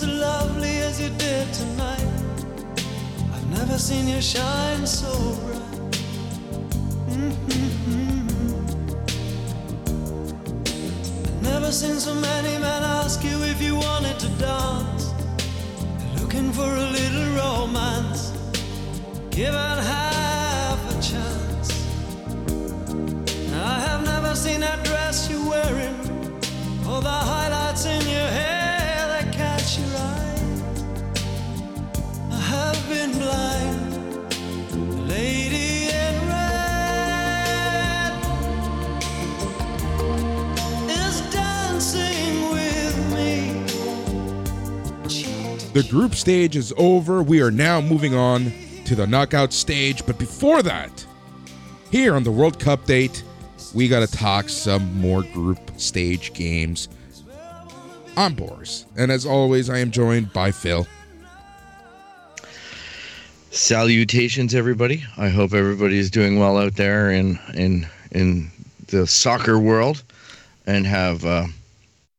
so lovely as you did tonight. I've never seen you shine so bright. Mm-hmm. I've never seen so many men ask you if you wanted to dance. Looking for a little romance, given half The group stage is over. We are now moving on to the knockout stage. But before that, here on the World Cup date, we got to talk some more group stage games. I'm Boris, and as always, I am joined by Phil. Salutations, everybody. I hope everybody is doing well out there in in in the soccer world, and have uh,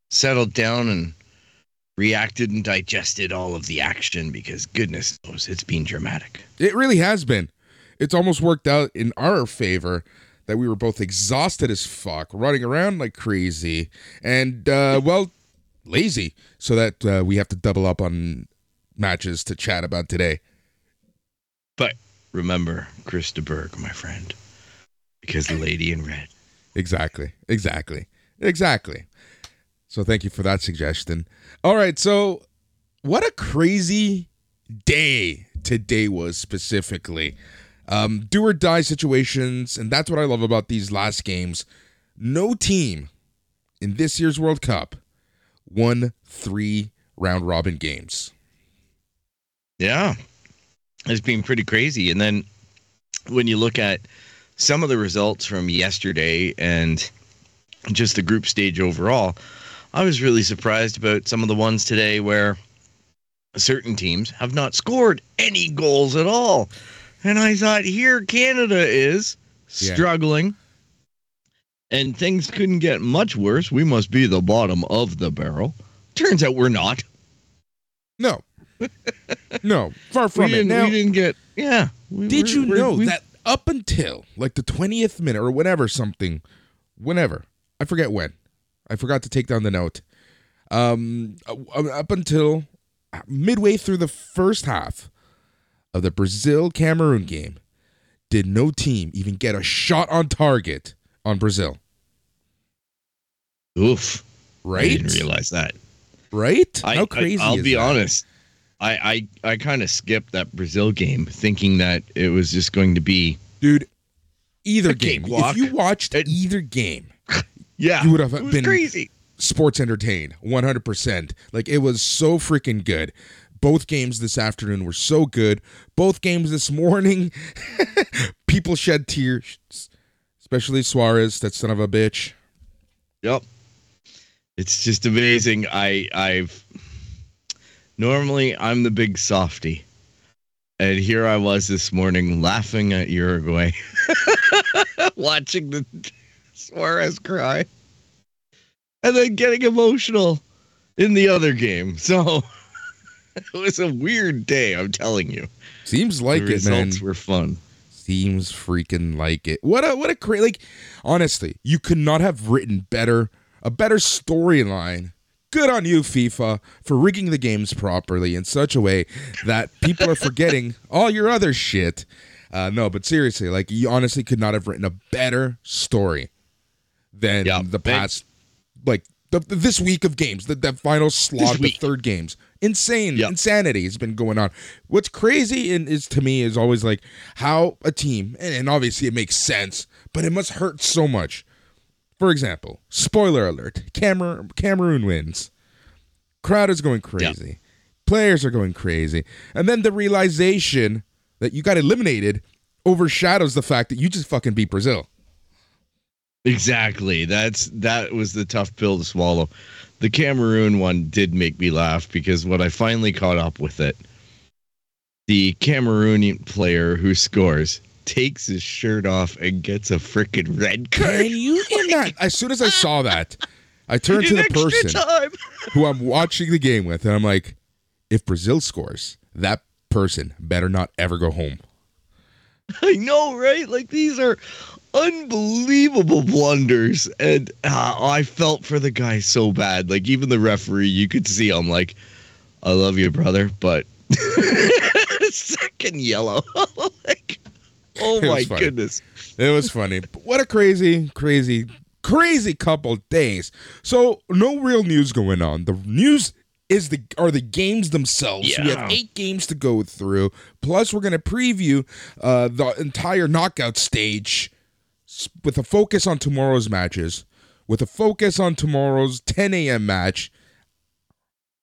settled down and reacted and digested all of the action because goodness knows it's been dramatic. It really has been. It's almost worked out in our favor that we were both exhausted as fuck, running around like crazy, and uh, well, lazy, so that uh, we have to double up on matches to chat about today. But remember, Chris de Burgh, my friend, because the lady in red. Exactly. Exactly. Exactly. So thank you for that suggestion. All right. So, what a crazy day today was specifically. Um, do or die situations, and that's what I love about these last games. No team in this year's World Cup won three round robin games. Yeah, it's been pretty crazy. And then when you look at some of the results from yesterday and just the group stage overall, I was really surprised about some of the ones today where certain teams have not scored any goals at all. And I thought, here Canada is Yeah. struggling. And things couldn't get much worse. We must be the bottom of the barrel. Turns out we're not. No. no, far We from it. Now, we didn't get. Yeah. we- Did you know we- that up until like the 20th minute or whatever something, whenever, I forget when, I forgot to take down the note. Um, uh, up until midway through the first half of the Brazil Cameroon game, did no team even get a shot on target on Brazil? Oof. Right? I didn't realize that. Right? I, How crazy I, will be that? honest. I I, I kind of skipped that Brazil game, thinking that it was just going to be dude. Either game. cakewalk. If you watched It- either game, yeah. You would have it was been- crazy. sports entertained 100% like it was so freaking good both games this afternoon were so good both games this morning people shed tears especially suarez that son of a bitch Yep. It's just amazing. I I've normally I'm the big softy. And here I was this morning laughing at Uruguay, watching the Suarez cry, and then getting emotional in the other game. So it was a weird day, I'm telling you. seems like the it man results were fun. seems freaking like it what a what a crazy like honestly you could not have written better a better storyline good on you fifa for rigging the games properly in such a way that people are forgetting all your other shit uh, no but seriously like you honestly could not have written a better story than Yeah, the they- past like the, this week of games the, the final slog the third games. Insane. Yeah. insanity has been going on. What's crazy and is to me is always like how a team and, and obviously it makes sense but it must hurt so much. For example spoiler alert Cameroon, Cameroon wins. Crowd is going crazy. Players are going crazy. And then the realization that you got eliminated overshadows the fact that you just fucking beat brazil Exactly. That's that was the tough pill to swallow. The Cameroon one did make me laugh because when I finally caught up with it, the Cameroonian player who scores takes his shirt off and gets a freaking red Can card. you imagine? As soon as I saw that, I turned to the person who I'm watching the game with, and I'm like, if Brazil scores, that person better not ever go home. I know, right? Like these are unbelievable blunders, and uh, I felt for the guy so bad. Like even the referee, you could see I'm like, I love you, brother, but second yellow. like, oh my funny. goodness. It was funny. But what a crazy, crazy, crazy couple days. So no real news going on. The news is the are the games themselves. Yeah. We have eight games to go through. Plus, we're gonna preview uh, the entire knockout stage with a focus on tomorrow's matches. With a focus on tomorrow's 10 a.m. match.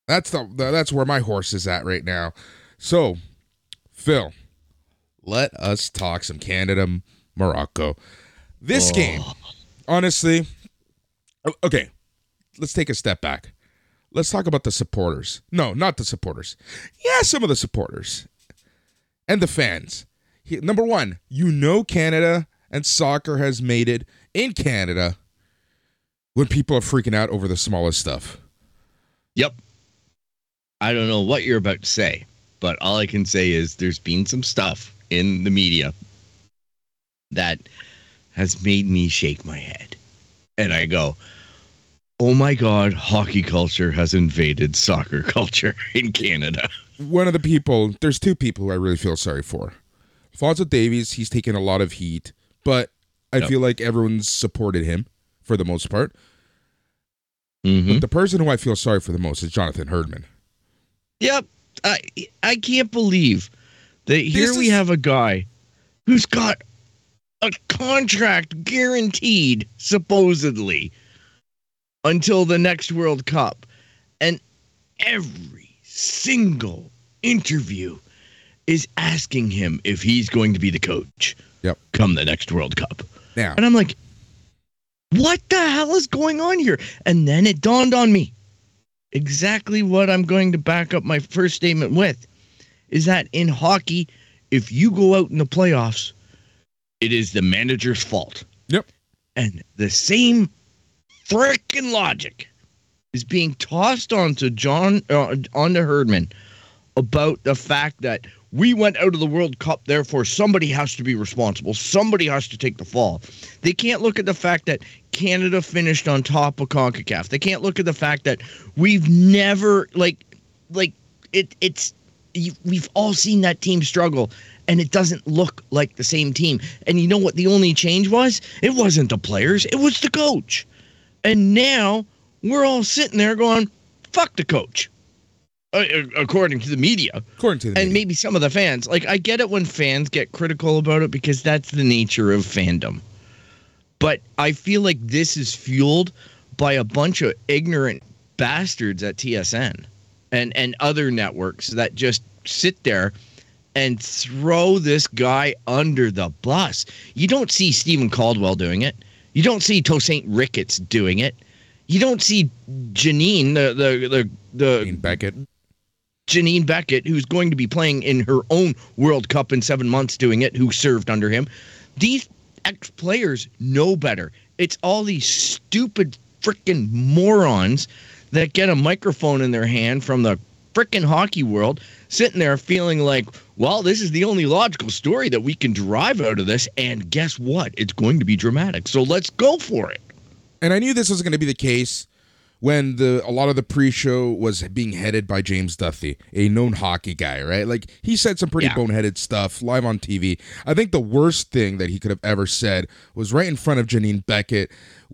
That's the that's where my horse is at right now. So, Phil, let us talk some Canada Morocco. This Oh. game, honestly, okay, let's take a step back. Let's talk about the supporters. No, not the supporters. Yeah, some of the supporters and the fans. Number one, you know Canada and soccer has made it in Canada when people are freaking out over the smallest stuff. Yep. I don't know what you're about to say, but all I can say is there's been some stuff in the media that has made me shake my head. And I go, oh my God, hockey culture has invaded soccer culture in Canada. one of the people there's two people who I really feel sorry for. Alfonso Davies, he's taken a lot of heat, but I Yep. feel like everyone's supported him for the most part. Mm-hmm. But the person who I feel sorry for the most is Jonathan Herdman. Yep. I I can't believe that here we have a guy who's got a contract guaranteed supposedly until the next World Cup and every single interview is asking him if he's going to be the coach. Come the next World Cup. Now, And I'm like, what the hell is going on here? And then it dawned on me exactly what I'm going to back up my first statement with is that in hockey, if you go out in the playoffs, it is the manager's fault. Yep. And the same freaking logic is being tossed onto John, uh, onto Herdman about the fact that we went out of the World Cup, therefore somebody has to be responsible. Somebody has to take the fall. They can't look at the fact that Canada finished on top of CONCACAF. They can't look at the fact that we've never like like it it's we've all seen that team struggle and it doesn't look like the same team. And you know what the only change was? It wasn't the players, it was the coach. And now we're all sitting there going, fuck the coach. Uh, according to the media according to the and maybe some of the fans. Like I get it when fans get critical about it because that's the nature of fandom. But I feel like this is fueled by a bunch of ignorant bastards at TSN and and other networks that just sit there and throw this guy under the bus. You don't see Stephen Caldwell doing it. You don't see Tosaint Ricketts doing it. You don't see Janine, the the the, the Dean Beckett. Janine Beckett, who's going to be playing in her own World Cup in seven months doing it, who served under him. These ex players know better. It's all these stupid freaking morons that get a microphone in their hand from the freaking hockey world, sitting there feeling like, well, this is the only logical story that we can derive out of this. And guess what? It's going to be dramatic. So let's go for it. And I knew this was going to be the case when the a lot of the pre-show was being headed by James Duthie, a known hockey guy, right? Like he said some pretty Yeah. boneheaded stuff live on TV. I think the worst thing that he could have ever said was right in front of Janine Beckett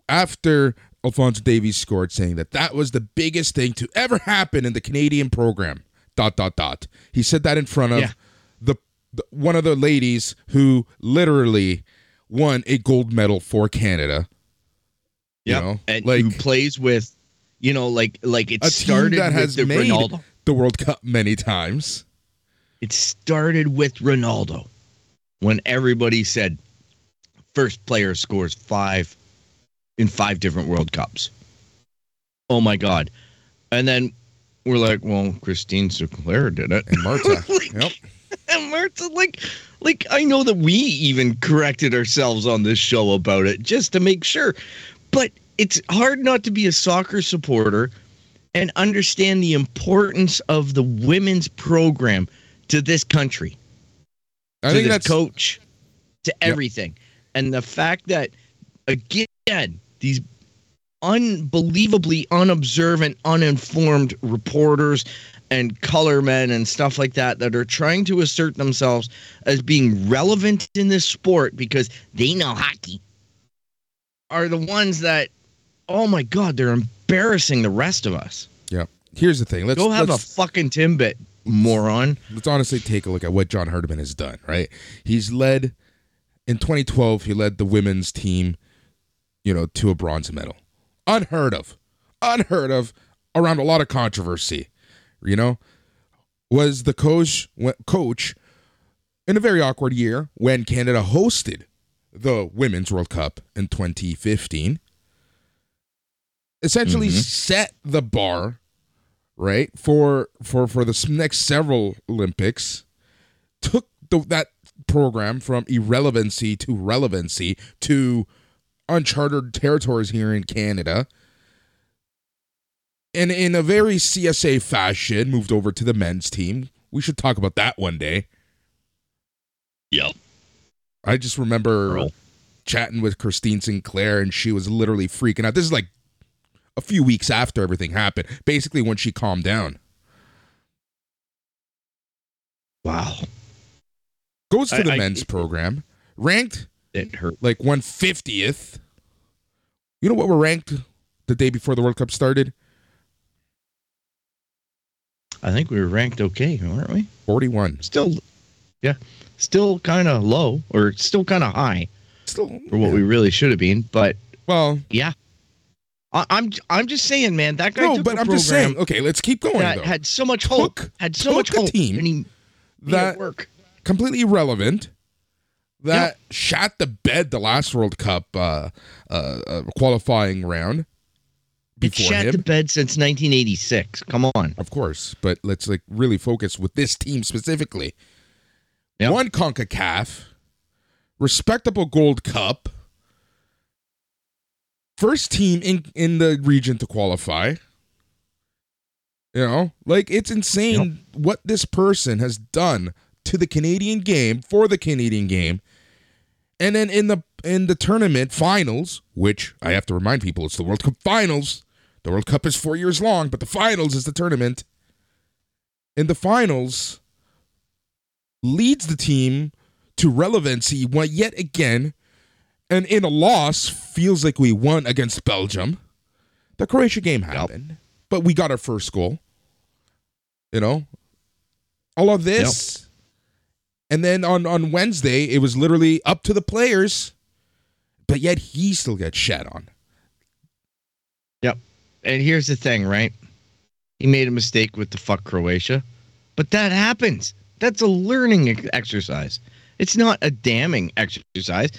after Alfonso Davies scored, saying that that was the biggest thing to ever happen in the Canadian program. Dot dot dot. He said that in front of Yeah. the, the one of the ladies who literally won a gold medal for Canada. You know, and like who plays with, you know, like like it a started that with has the made Ronaldo. the World Cup many times. It started with Ronaldo when everybody said first player scores five in five different World Cups. Oh my God. And then we're like, well, Christine Sinclair did it. And Marta. Like, yep. And Martha, like, like I know that we even corrected ourselves on this show about it just to make sure. But it's hard not to be a soccer supporter and understand the importance of the women's program to this country, I to think that's coach, to everything, and the fact that again these unbelievably unobservant, uninformed reporters and color men and stuff like that that are trying to assert themselves as being relevant in this sport because they know hockey are the ones that oh my god they're embarrassing the rest of us yeah. Here's the thing. Let's go have let's, a fucking timbit moron let's honestly take a look at what John Herdman has done, right? He's led in 2012, he led the women's team, you know, to a bronze medal. Unheard of. Unheard of around a lot of controversy. You know, was the coach coach in a very awkward year when Canada hosted the Women's World Cup in 2015. Essentially Mhm. set the bar right for for for the next several olympics took the, that program from irrelevancy to relevancy to uncharted territories here in canada and in a very csa fashion moved over to the men's team we should talk about that one day yep i just remember Earl. chatting with christine sinclair and she was literally freaking out this is like a few weeks after everything happened basically when she calmed down wow goes to I- the I- men's program, ranked it hurt like 150th. You know what we're ranked the day before the World Cup started? i think we were ranked okay weren't we 41. still yeah still kind of low or still kind of high Still, for what we really should have been but well, yeah I, i'm i'm just saying man that guy no, took but a I'm just saying. Okay, let's keep going that though. had so much hope Took- had so much hope team and he that work completely irrelevant. That shot the bed the last World Cup uh, uh, uh, qualifying round It's before shat him. the bed since 1986 come on Of course, but let's like really focus with this team specifically. Yep. One CONCACAF, respectable Gold Cup, first team in in the region to qualify. You know, like it's insane what this person has done to the Canadian game for the Canadian game. And then in the in the tournament finals, which I have to remind people it's the World Cup finals. The World Cup is 4 years long, but the finals is the tournament. In the finals leads the team to relevancy one- yet again and in a loss feels like we won against Belgium. The Croatia game happened, but we got our first goal. You know, all of this, and then on on Wednesday it was literally up to the players, but yet he still gets shat on. Yep. And here's the thing right he made a mistake with the fuck croatia but that happens that's a learning exercise it's not a damning exercise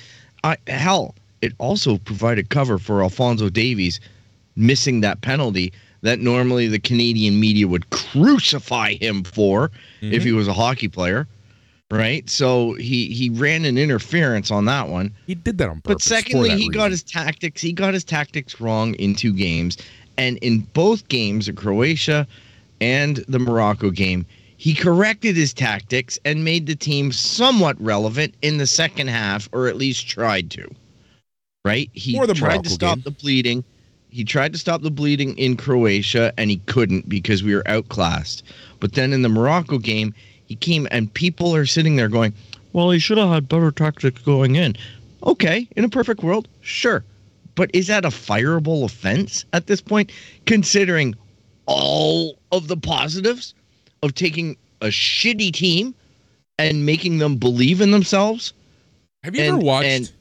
I, hell it also provided cover for alfonso davies missing that penalty that normally the canadian media would crucify him for if he mm-hmm. was a hockey player right so he he ran an interference on that one He did that on but purpose. for secondly, he got his tactics. He got his tactics wrong in two games, and in both games, the Croatia and the Morocco game, he corrected his tactics and made the team somewhat relevant in the second half, or at least tried to. Right? He tried Morocco to stop game. the bleeding. He tried to stop the bleeding in Croatia, and he couldn't because we were outclassed. But then in the Morocco game, he came, and people are sitting there going, "Well, he should have had better tactics going in." Okay, in a perfect world, sure. But is that a fireable offense at this point, considering all of the positives of taking a shitty team and making them believe in themselves, Have you and- ever watched? and-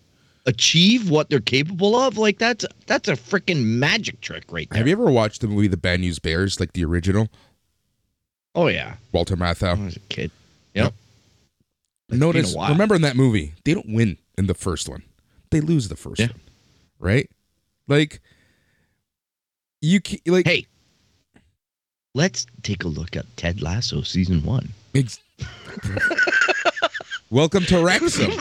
achieve what they're capable of? Like that's that's a freaking magic trick right there. have you ever watched the movie The Bad News Bears, like the original? oh yeah, Walter Matthau. I was a kid. Yep. It's Notice, remember in that movie, they don't win in the first one. They lose the first Yeah. one, right? Like you, like Hey, let's take a look at Ted Lasso season one. ex- welcome to Wrexham,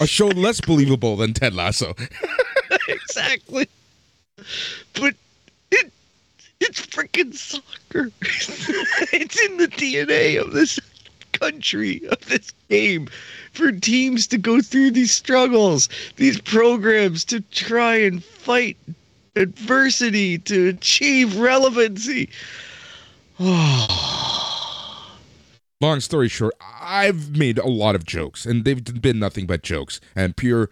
a show less believable than Ted Lasso. exactly. but it it's freaking soccer. it's in the DNA of this country, of this game, for teams to go through these struggles, these programs to try and fight adversity to achieve relevancy. Long story short, I've made a lot of jokes, and they've been nothing but jokes and pure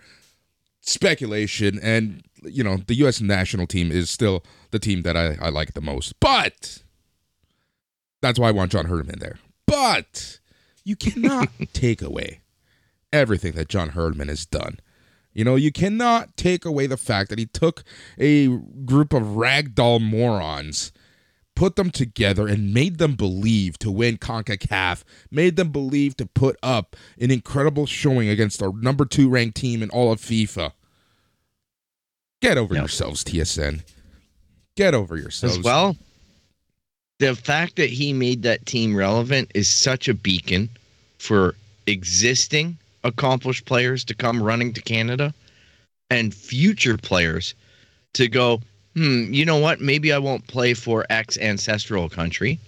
speculation. And you know, the U.S. national team is still the team that I, I like the most. But that's why I want John Herdman there. But you cannot take away everything that John Herdman has done. You know, you cannot take away the fact that he took a group of ragdoll morons, put them together, and made them believe to win CONCACAF, made them believe to put up an incredible showing against our number two ranked team in all of FIFA. Get over Yep. yourselves, TSN. Get over yourselves. As well, the fact that he made that team relevant is such a beacon for existing accomplished players to come running to Canada and future players to go, hmm, you know what? Maybe I won't play for X ancestral country,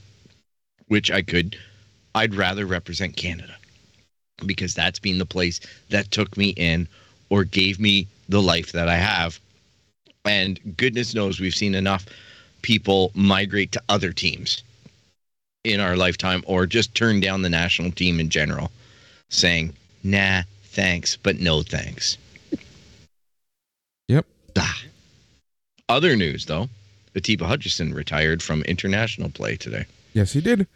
which I could. I'd rather represent Canada because that's been the place that took me in or gave me the life that I have. And goodness knows we've seen enough people migrate to other teams in our lifetime or just turn down the national team in general, saying, nah, thanks, but no thanks. Yep. Ah. Other news, though Atiba Hutchinson retired from international play today. Yes, he did.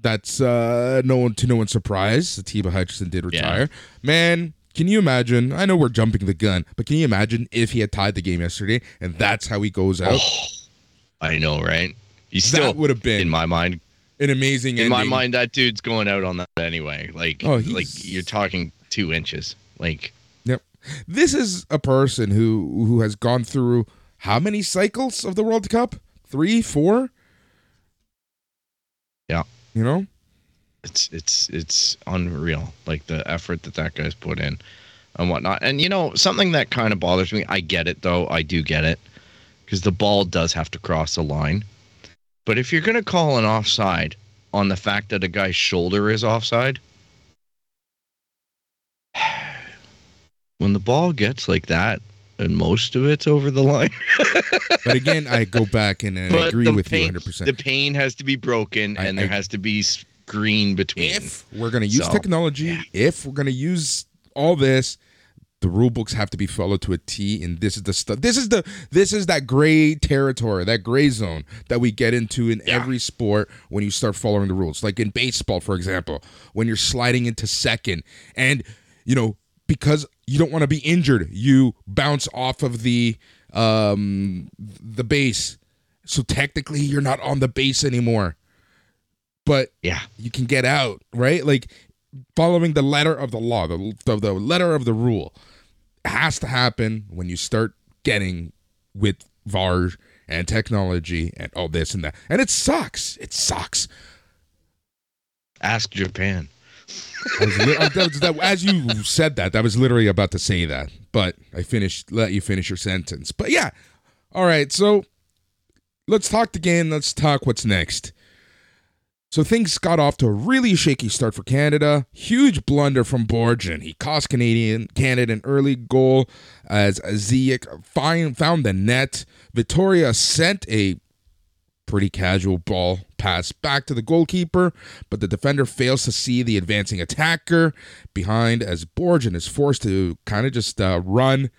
That's uh no one to no one's surprise. Atiba Hutchinson did Yeah. retire. Man, can you imagine? I know we're jumping the gun, but can you imagine if he had tied the game yesterday and that's how he goes out? Oh, I know, right? That still, would have been in my mind, an amazing in my mind, that dude's going out on that anyway. Like, Oh, like you're talking two inches. Like, Yep. This is a person who who has gone through how many cycles of the World Cup? Three, four? Yeah. You know? it's it's it's unreal like the effort that that guy's put in and whatnot and you know something that kind of bothers me i get it though i do get it because the ball does have to cross the line but if you're going to call an offside on the fact that a guy's shoulder is offside when the ball gets like that and most of it's over the line But again, I go back and, and I agree with pain, you 100%. the pain has to be broken I- and there I- has to be screen between if we're going to use So, technology, yeah. if we're going to use all this, the rule books have to be followed to a T. And this is the stuff. This is the this is that gray territory, that gray zone that we get into in Yeah. every sport when you start following the rules. Like in baseball, for example, when you're sliding into second, and you know because you don't want to be injured, you bounce off of the um the base. So technically, you're not on the base anymore. But yeah you can get out, right? Like following the letter of the law, the, the, the letter of the rule has to happen when you start getting with VAR and technology and all this and that. And it sucks. It sucks. ask japan I was li- that that- as you said that, I was literally about to say that, but I finished, let you finish your sentence. But yeah, all right. So let's talk the game. Let's talk what's next. So things got off to a really shaky start for Canada. Huge blunder from Borjan. He cost Canadian Canada an early goal as Ziyech found the net. Vitória sent a pretty casual ball pass back to the goalkeeper, but the defender fails to see the advancing attacker behind as Borjan is forced to kind of just uh, run.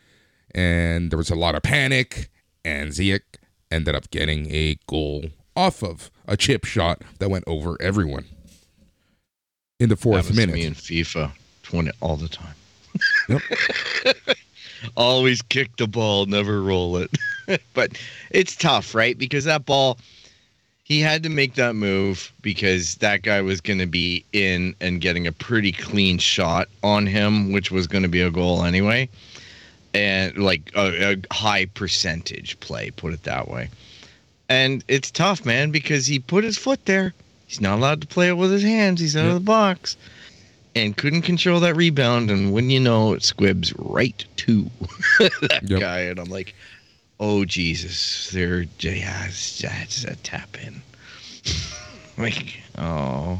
And there was a lot of panic, and Ziyech ended up getting a goal off of a chip shot that went over everyone in the fourth to Me minute. in FIFA 20 all the time. Yep. Always kick the ball, never roll it. but it's tough, right? Because that ball, he had to make that move because that guy was going to be in and getting a pretty clean shot on him, which was going to be a goal anyway. And like a, a high percentage play, put it that way. And it's tough, man, because he put his foot there. He's not allowed to play it with his hands. He's out Yep. of the box. And couldn't control that rebound. And when you know, it squibs right to that Yep. guy. And I'm like, oh Jesus, they're yeah, that's a tap in. like oh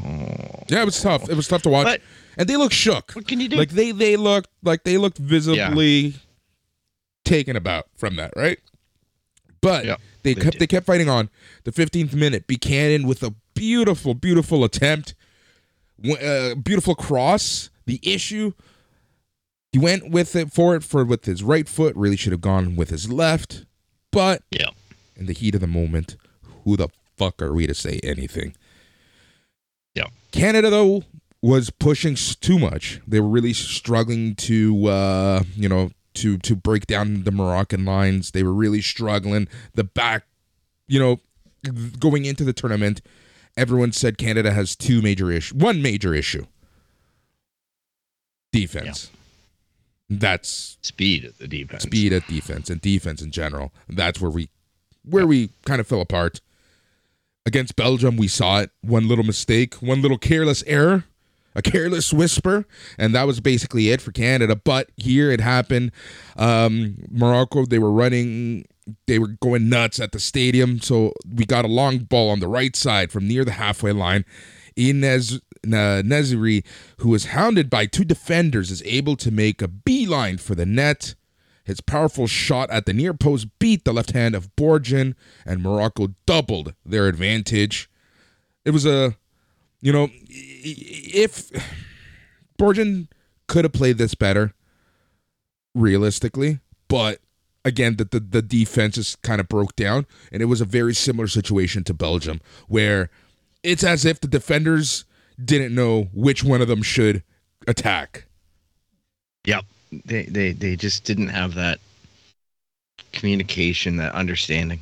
Yeah, it was tough. It was tough to watch, But- and they look shook. what can you do? Like they they looked like they looked visibly taken about from that, right? But Yeah, they, they kept did. they kept fighting on. The 15th minute, Buchanan with a beautiful, beautiful attempt, uh, beautiful cross. The issue, he went with it for it for with his right foot. Really should have gone with his left, but yeah. in the heat of the moment, who the fuck are we to say anything? Yeah. Canada though was pushing too much. They were really struggling to uh, you know, to to break down the Moroccan lines. They were really struggling. The back, you know, going into the tournament, everyone said Canada has two major issue, one major issue. Defense. That's Speed at the defense. speed at defense and defense in general. That's where we where we kind of fell apart. Against Belgium, we saw it. One little mistake, one little careless error, a careless whisper, and that was basically it for Canada. But here it happened. Um, Morocco, they were running, they were going nuts at the stadium. So we got a long ball on the right side from near the halfway line. Inez Neziri, who was hounded by two defenders, is able to make a beeline for the net. His powerful shot at the near post beat the left hand of Borjan, and Morocco doubled their advantage. It was a, you know, if Borjan could have played this better, realistically, but again, the, the, the defense just kind of broke down, and it was a very similar situation to Belgium, where it's as if the defenders didn't know which one of them should attack. Yep. They they they just didn't have that communication, that understanding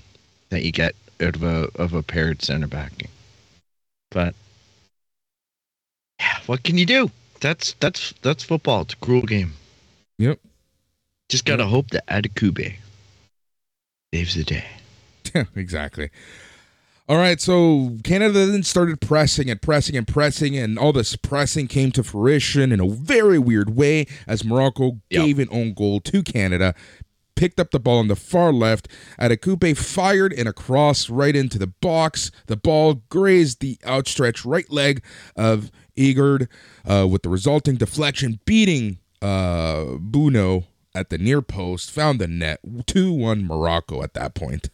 that you get out of a of a paired center backing. But what can you do? That's that's that's football. It's a cruel game. Yep. Just gotta hope that Adekugbe saves the day. Yeah, exactly. All right, so Canada then started pressing and pressing and pressing, and all this pressing came to fruition in a very weird way as Morocco Yep. gave an own goal to Canada, picked up the ball on the far left. Adekugbe fired in a cross right into the box. The ball grazed the outstretched right leg of Aguerd, uh, with the resulting deflection beating uh, Bounou at the near post, found the net. 2 1 Morocco at that point.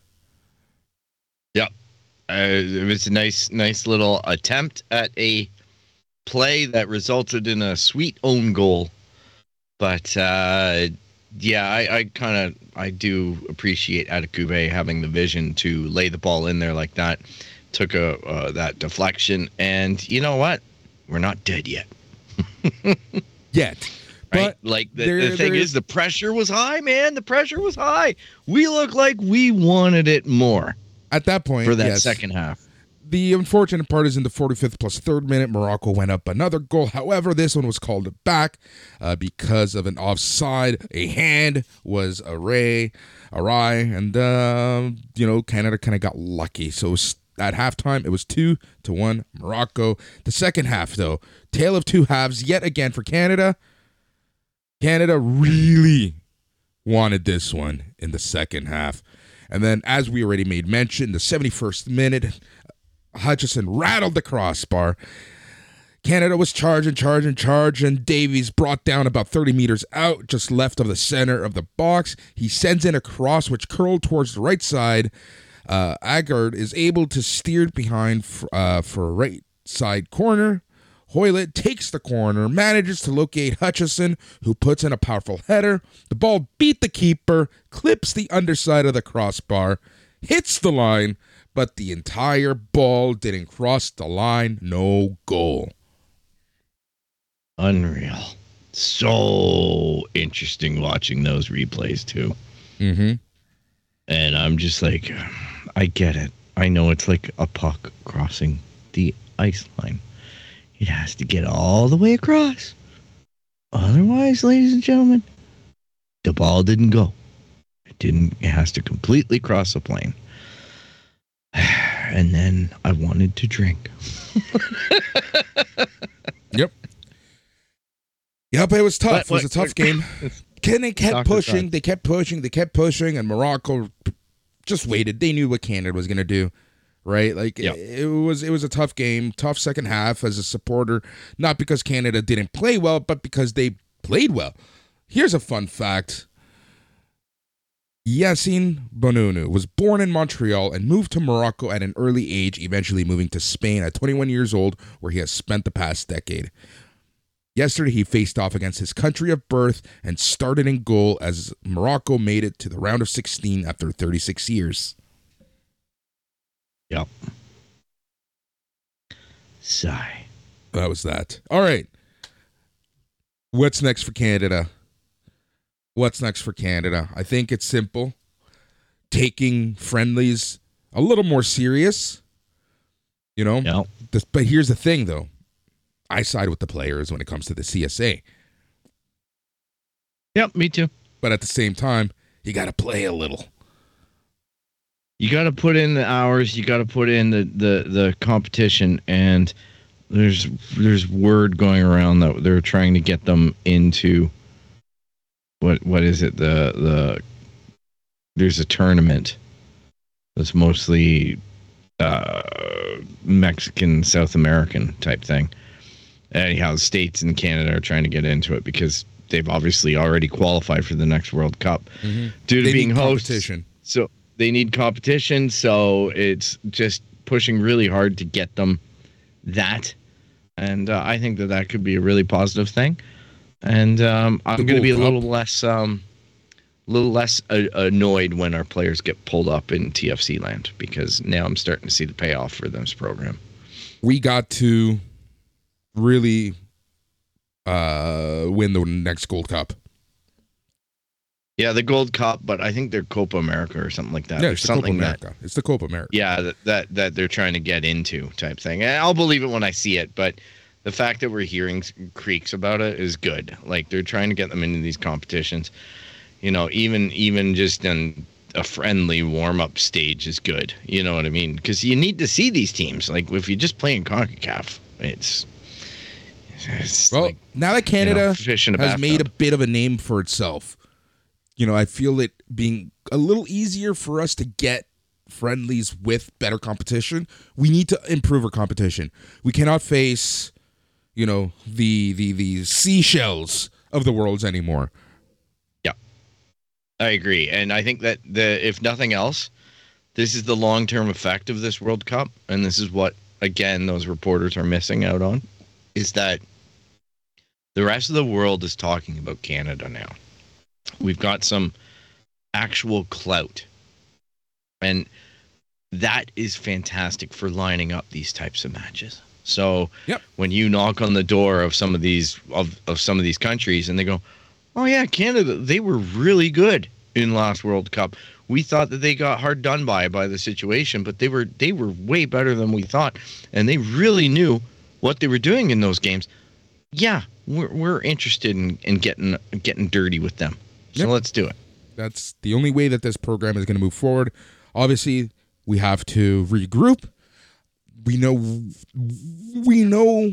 Uh, it was a nice, nice little attempt at a play that resulted in a sweet own goal. But uh, yeah, I, I kind of I do appreciate Adekugbe having the vision to lay the ball in there like that. Took a uh, that deflection, and you know what? We're not dead yet. Yet. Right? But like the, there- the thing is, the pressure was high, man. The pressure was high. We look like we wanted it more at that point, for that yes. second half. The unfortunate part is in the 45th plus third minute, Morocco went up another goal. However, this one was called back uh, because of an offside. A hand was array, awry, and uh, you know Canada kind of got lucky. So it was- at halftime, it was two to one Morocco. The second half, though, tale of two halves yet again for Canada. Canada really wanted this one in the second half. And then, as we already made mention, the 71st minute, Hutchinson rattled the crossbar. Canada was charging, charging, charging. Davies brought down about 30 meters out, just left of the center of the box. He sends in a cross which curled towards the right side. Uh, Aguerd is able to steer behind f- uh, for a right side corner. Hoylett takes the corner, manages to locate Hutchinson, who puts in a powerful header. The ball beat the keeper, clips the underside of the crossbar, hits the line, but the entire ball didn't cross the line. No goal. Unreal. So interesting watching those replays too. Mm-hmm. And I'm just like, I get it. I know it's like a puck crossing the ice line. It has to get all the way across. Otherwise, ladies and gentlemen, the ball didn't go. It didn't. It has to completely cross the plane. And then I wanted to drink. Yep. Yep, it was tough. What- it was a tough what- game. Ken, they kept pushing, thoughts. they kept pushing, they kept pushing, and Morocco p- just waited. They knew what Canada was going to do, right? Like Yep. it, it was it was a tough game, tough second half as a supporter, not because Canada didn't play well, but because they played well. Here's a fun fact. Yassine Bounou was born in Montreal and moved to Morocco at an early age, eventually moving to Spain at 21 years old, where he has spent the past decade. Yesterday, he faced off against his country of birth and started in goal as Morocco made it to the round of 16 after 36 years. Yep. Sigh. That was that. All right. What's next for Canada? What's next for Canada? I think it's simple. Taking friendlies a little more serious. You know? Yep. But here's the thing, though. I side with the players when it comes to the CSA. Yep. Me too. But at the same time, you got to play a little. You got to put in the hours. You got to put in the, the the competition, and there's there's word going around that they're trying to get them into what what is it the the there's a tournament that's mostly uh, Mexican South American type thing. Anyhow, the states and Canada are trying to get into it because they've obviously already qualified for the next World Cup due to They being hosts. competition. So they need competition. So it's just pushing really hard to get them that. And uh, I think that that could be a really positive thing. And um, I'm going to be a little less, um, little less uh, annoyed when our players get pulled up in TFC land because now I'm starting to see the payoff for this program. We got to really uh, win the next Gold Cup. Yeah, the Gold Cup, but I think they're Copa America or something like that. Yeah, There's it's the Copa something that America. It's the Copa America. yeah that, that that they're trying to get into type thing and i'll believe it when i see it but the fact that we're hearing creaks about it is good like they're trying to get them into these competitions you know even even just in a friendly warm-up stage is good you know what i mean because you need to see these teams like if you just play in concacaf it's Well, like now that you know, Canada in a has made a bit of a name for itself, you know, I feel it being a little easier for us to get friendlies with better competition. We need to improve our competition. We cannot face, you know, the the the Seychelles of the worlds anymore. Yeah. I agree, and I think that the if nothing else, this is the long term effect of this World Cup, and this is what again those reporters are missing out on, is that the rest of the world is talking about Canada now. We've got some actual clout, and that is fantastic for lining up these types of matches. So Yep. when you knock on the door of some of these of, of some of these countries and they go, Oh yeah, Canada, they were really good in last World Cup. We thought that they got hard done by by the situation, but they were they were way better than we thought, and they really knew what they were doing in those games. Yeah, we're we're interested in, in getting getting dirty with them. So Yep. let's do it. That's the only way that this program is going to move forward. Obviously, we have to regroup. We know we know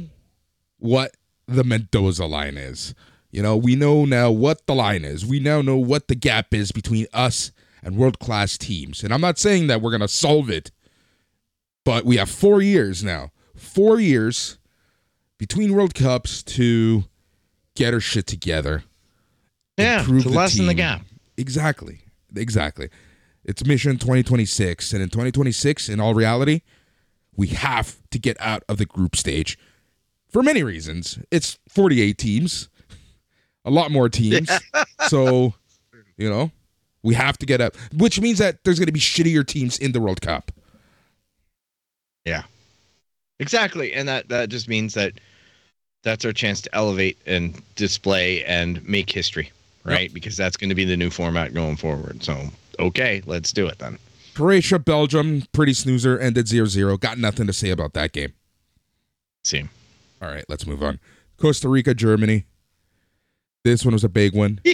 what the Mendoza line is. You know, we know now what the line is. We now know what the gap is between us and world-class teams. And I'm not saying that we're going to solve it, but we have 4 years now. 4 years between World Cups to get her shit together. Yeah, to the lessen the gap. Exactly. Exactly. It's mission 2026. And in 2026, in all reality, we have to get out of the group stage for many reasons. It's 48 teams, a lot more teams. so, you know, we have to get up, which means that there's going to be shittier teams in the World Cup. Yeah. Exactly. And that that just means that that's our chance to elevate and display and make history, right? Because that's going to be the new format going forward. So, okay, let's do it then. Croatia, Belgium, pretty snoozer, ended 0 0. Got nothing to say about that game. Same. All right, let's move on. Costa Rica, Germany. This one was a big one.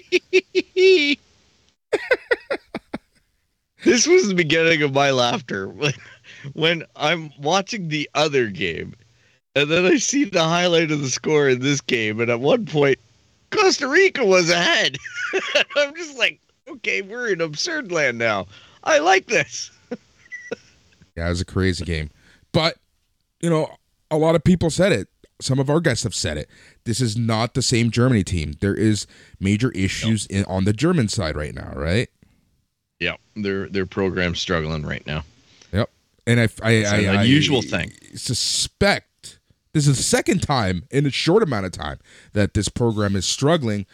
this was the beginning of my laughter when, I'm watching the other game and then I see the highlight of the score in this game and at one point Costa Rica was ahead. I'm just like, okay, we're in absurd land now. I like this. Yeah, it was a crazy game. But, you know, a lot of people said it. Some of our guests have said it. This is not the same Germany team. There is major issues in, on the German side right now, right? Yep, their their program's struggling right now. And I, I, It's I, an I unusual thing. suspect this is the second time in a short amount of time that this program is struggling.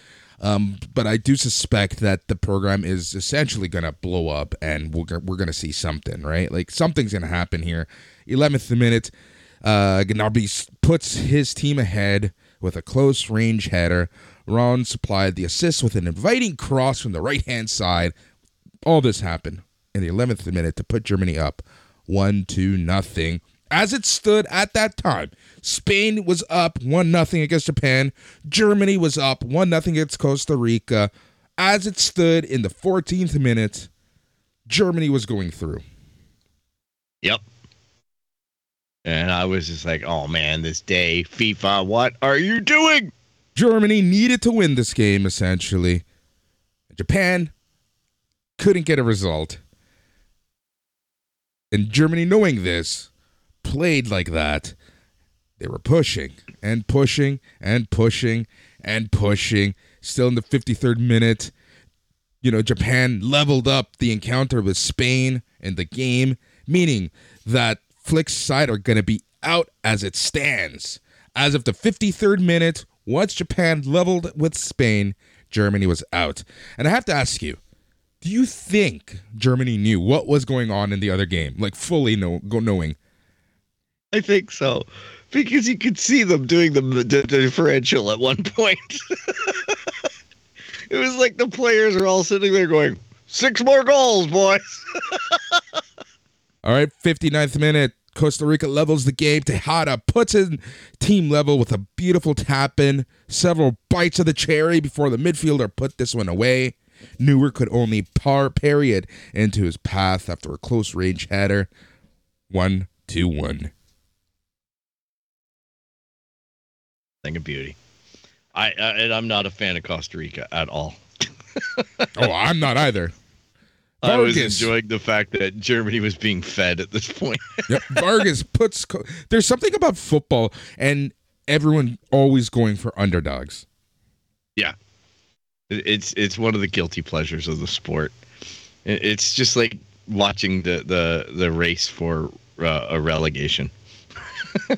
Um, but I do suspect that the program is essentially going to blow up and we're, we're going to see something, right? Like something's going to happen here. 11th minute, uh, Gnabry puts his team ahead with a close range header. Ron supplied the assist with an inviting cross from the right hand side. All this happened in the 11th minute to put Germany up 1 2 nothing. As it stood at that time, Spain was up 1 nothing against Japan. Germany was up 1 nothing against Costa Rica. As it stood in the 14th minute, Germany was going through. Yep. And I was just like, oh man, this day, FIFA, what are you doing? Germany needed to win this game, essentially. Japan couldn't get a result. And Germany, knowing this, played like that. They were pushing and pushing and pushing and pushing. Still in the 53rd minute, you know, Japan leveled up the encounter with Spain in the game, meaning that Flick's side are going to be out as it stands. As of the 53rd minute, once Japan leveled with Spain, Germany was out. And I have to ask you, do you think Germany knew what was going on in the other game, like fully know, go knowing? I think so. Because you could see them doing the, the differential at one point. it was like the players are all sitting there going, six more goals, boys. All right, 59th minute. Costa Rica levels the game. Tejeda puts in team level with a beautiful tap in. Several bites of the cherry before the midfielder put this one away. Neuer could only par parry it into his path after a close range header. One, two, one. Thing of beauty. I, I and I'm not a fan of Costa Rica at all. Oh, I'm not either. I was enjoying the fact that Germany was being fed at this point. Yep. Vargas puts. Co- There's something about football and everyone always going for underdogs. yeah, it's it's one of the guilty pleasures of the sport. It's just like watching the the the race for uh, a relegation.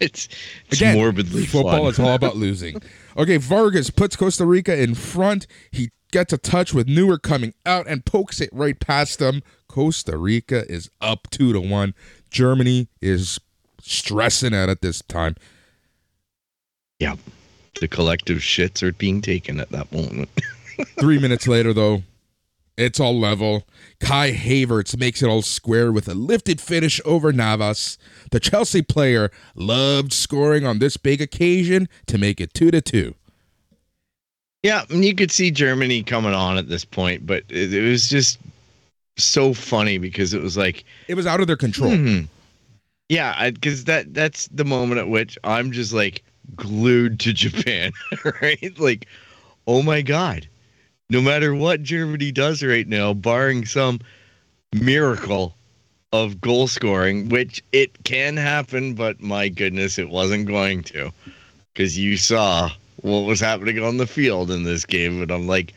it's it's Again, morbidly football fun. is all about losing. Okay, Vargas puts Costa Rica in front. He gets a touch with Neuer coming out and pokes it right past them. Costa Rica is up two to one. Germany is stressing out at this time. yeah, the collective shits are being taken at that moment. Three minutes later, though, it's all level. Kai Havertz makes it all square with a lifted finish over Navas. The Chelsea player loved scoring on this big occasion to make it two to two. Yeah, and you could see Germany coming on at this point, but it, it was just so funny because it was like, It was out of their control. hmm. yeah, because that that's the moment at which I'm just like glued to Japan, right? Like, oh my god, no matter what Germany does right now, barring some miracle of goal scoring, which it can happen, but my goodness, it wasn't going to, because you saw what was happening on the field in this game, and I'm like,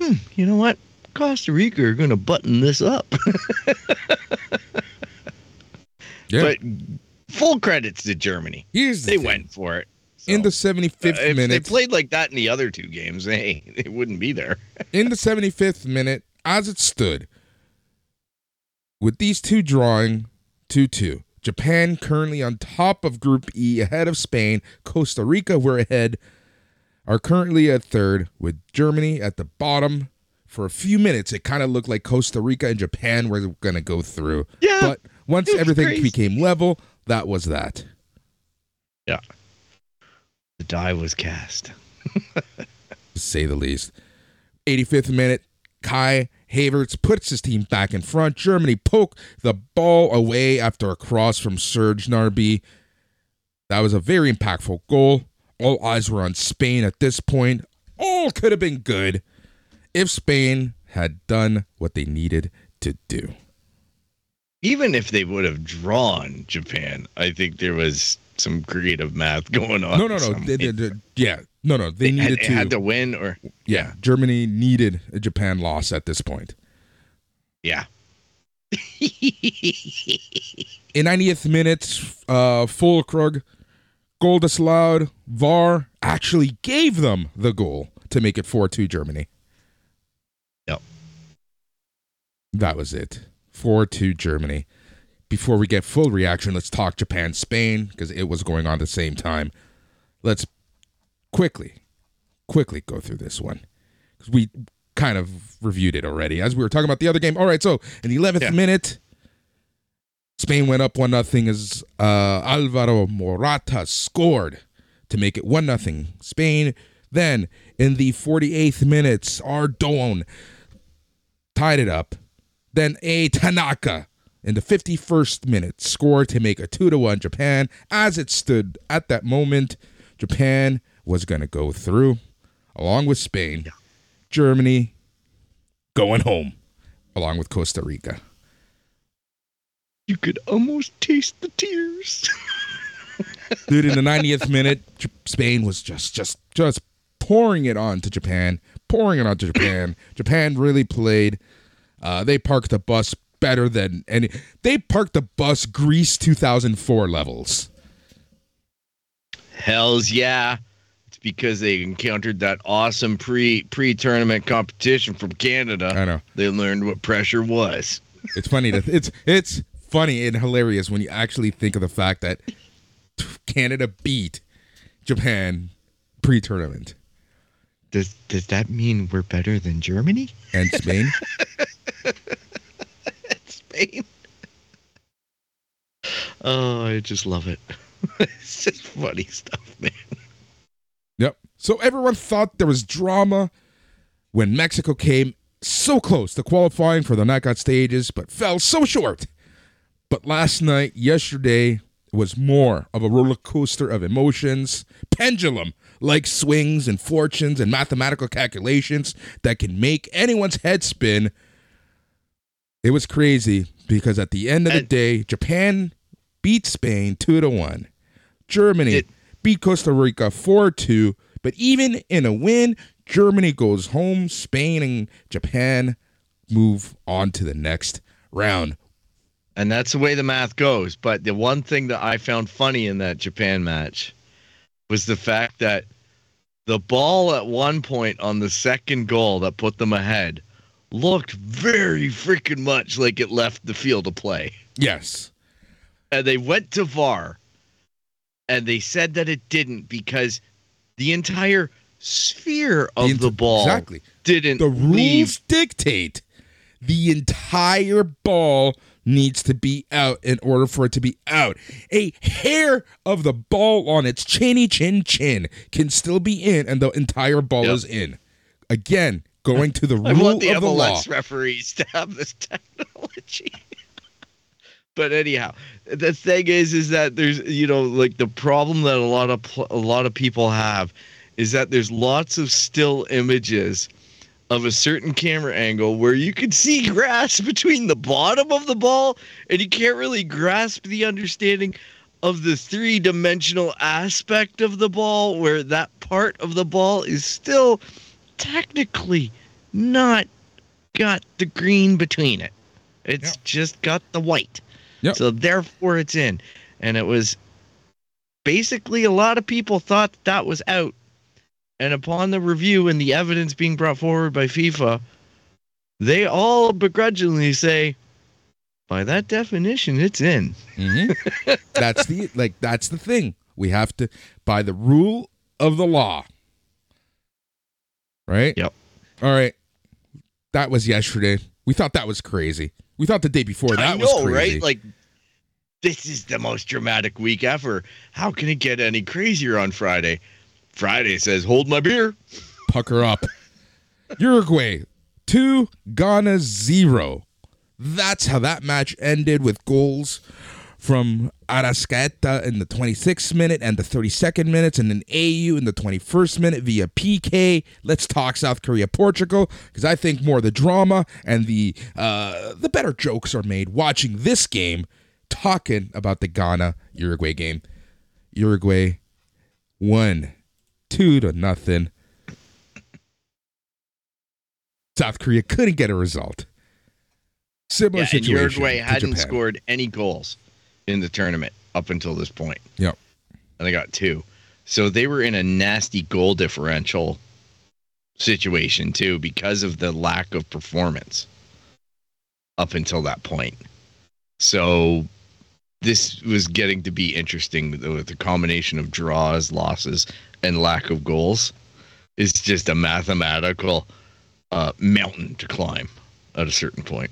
hmm, you know what? Costa Rica are going to button this up. Yeah. But full credits to Germany. Here's the They thing. went for it. in the 75th uh, if minute. they played like that in the other two games, hey, they wouldn't be there. in the 75th minute, as it stood, with these two drawing 2 2. Japan currently on top of Group E, ahead of Spain. Costa Rica, we're ahead, are currently at third, with Germany at the bottom. For a few minutes, it kind of looked like Costa Rica and Japan were going to go through. Yeah, But once everything crazy. became level, that was that. Yeah. The die was cast. to say the least. 85th minute, Kai Havertz puts his team back in front. Germany poke the ball away after a cross from Serge Gnabry. That was a very impactful goal. All eyes were on Spain at this point. All could have been good if Spain had done what they needed to do. Even if they would have drawn Japan, I think there was some creative math going on. No, no, no. They- they- they- yeah, no, no. They had, needed it to. had to win, or yeah, Germany needed a Japan loss at this point. yeah. In 90th minute, uh, Füllkrug, goal disallowed. VAR actually gave them the goal to make it 4 2 Germany. Yep. That was it. 4 2 Germany. Before we get full reaction, let's talk Japan Spain because it was going on at the same time. Let's quickly, quickly go through this one because we kind of reviewed it already as we were talking about the other game. All right, so in the 11th Yeah. minute, Spain went up 1 nothing as uh, Alvaro Morata scored to make it 1 nothing Spain. Then in the 48th minutes, Ardone tied it up. Then Ao Tanaka in the 51st minute scored to make a 2 to 1 Japan. As it stood at that moment, Japan was going to go through along with Spain. Germany going home along with Costa Rica. You could almost taste the tears. Dude, in the 90th minute, Spain was just just just pouring it on to Japan, pouring it on to Japan. Japan really played. Uh, they parked the bus better than any. They parked the bus Greece 2004 levels. Hells yeah. It's because they encountered that awesome pre pre tournament competition from Canada. I know. They learned what pressure was. It's funny to it's it's funny and hilarious when you actually think of the fact that Canada beat Japan pre-tournament Does does that mean we're better than Germany? and Spain. Spain. Oh, I just love it. it's just funny stuff, man. Yep. So everyone thought there was drama when Mexico came so close to qualifying for the knockout stages, but fell so short. But last night, yesterday, was more of a roller coaster of emotions, pendulum like swings and fortunes and mathematical calculations that can make anyone's head spin. It was crazy because at the end of the And- day, Japan beat Spain 2 to 1. Germany It- beat Costa Rica 4 2. But even in a win, Germany goes home. Spain and Japan move on to the next round. And that's the way the math goes. But the one thing that I found funny in that Japan match was the fact that the ball at one point on the second goal that put them ahead looked very freaking much like it left the field of play. Yes. And they went to VAR and they said that it didn't because the entire sphere of int- the ball Exactly. didn't The rules leave. dictate the entire ball needs to be out in order for it to be out. A hair of the ball on its chinny chin chin can still be in, and the entire ball Yep. is in. Again, going to the I rule want the of the law. MLS referees to have this technology. but anyhow, the thing is, is that there's you know like the problem that a lot of pl- a lot of people have is that there's lots of still images of a certain camera angle where you can see grass between the bottom of the ball and you can't really grasp the understanding of the three-dimensional aspect of the ball where that part of the ball is still technically not got the green between it. It's just got the white. Yep. So therefore it's in. And it was basically a lot of people thought that was out. And upon the review and the evidence being brought forward by FIFA, they all begrudgingly say, by that definition, it's in. Mhm. that's the like that's the thing. We have to by the rule of the law. Right? Yep. All right. That was yesterday. We thought that was crazy. We thought the day before that I know, was crazy. right? Like, this is the most dramatic week ever. How can it get any crazier on Friday? Friday says, hold my beer. Pucker up. Uruguay two, Ghana zero. That's how that match ended with goals from Arrascaeta in the 26th minute and the 32nd minutes, and then Ayew in the 21st minute via PK. Let's talk South Korea Portugal because I think more the drama and the uh, the better jokes are made watching this game, talking about the Ghana Uruguay game. Uruguay won two to nothing. South Korea couldn't get a result. Similar Yeah, situation. Uruguay hadn't Japan. scored any goals in the tournament up until this point. Yep. and they got two. So they were in a nasty goal differential situation too because of the lack of performance up until that point. So this was getting to be interesting with the, combination of draws, losses, and lack of goals. It's just a mathematical uh, mountain to climb at a certain point.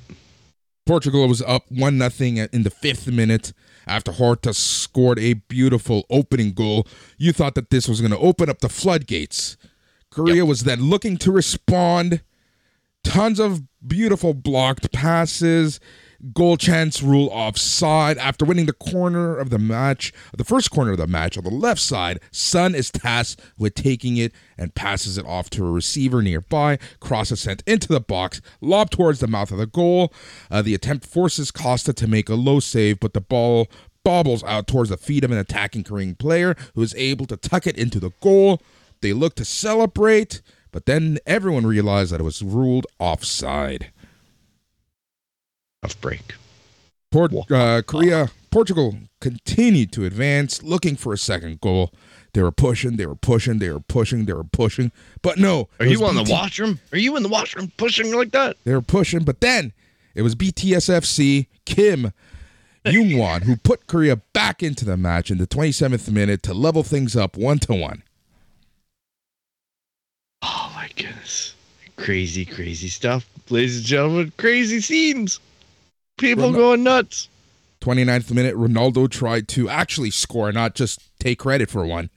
Portugal was up one nothing in the fifth minute after Horta scored a beautiful opening goal. You thought that this was going to open up the floodgates. Korea was then looking to respond. Tons of beautiful blocked passes. Goal chance rule offside. After winning the corner of the match, the first corner of the match on the left side, Son is tasked with taking it and passes it off to a receiver nearby. Cross is sent into the box, lob towards the mouth of the goal. Uh, the attempt forces Costa to make a low save, but the ball bobbles out towards the feet of an attacking Korean player who is able to tuck it into the goal. They look to celebrate, but then everyone realized that it was ruled offside. Tough break. Port, uh, Korea, Portugal continued to advance, looking for a second goal. They were pushing, they were pushing, they were pushing, they were pushing, but no. Are you on the washroom? Are you in the washroom pushing like that? They were pushing, but then it was BTSFC Kim Young-gwon who put Korea back into the match in the 27th minute to level things up one to one. Oh my goodness. Crazy, crazy stuff. Ladies and gentlemen, crazy scenes. People Remo- going nuts. 29th minute, Ronaldo tried to actually score, not just take credit for one.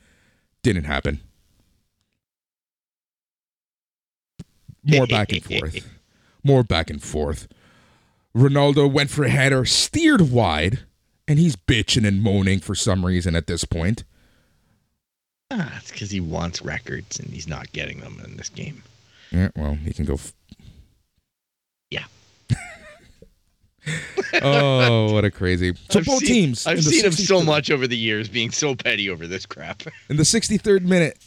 Didn't happen. More back and forth. More back and forth. Ronaldo went for a header, steered wide, and he's bitching and moaning for some reason at this point. Ah, it's because he wants records and he's not getting them in this game. Yeah, well, he can go. F- Yeah. Oh, what a crazy! So I've both seen- teams. I've seen him so much over the years being so petty over this crap. in the 63rd minute.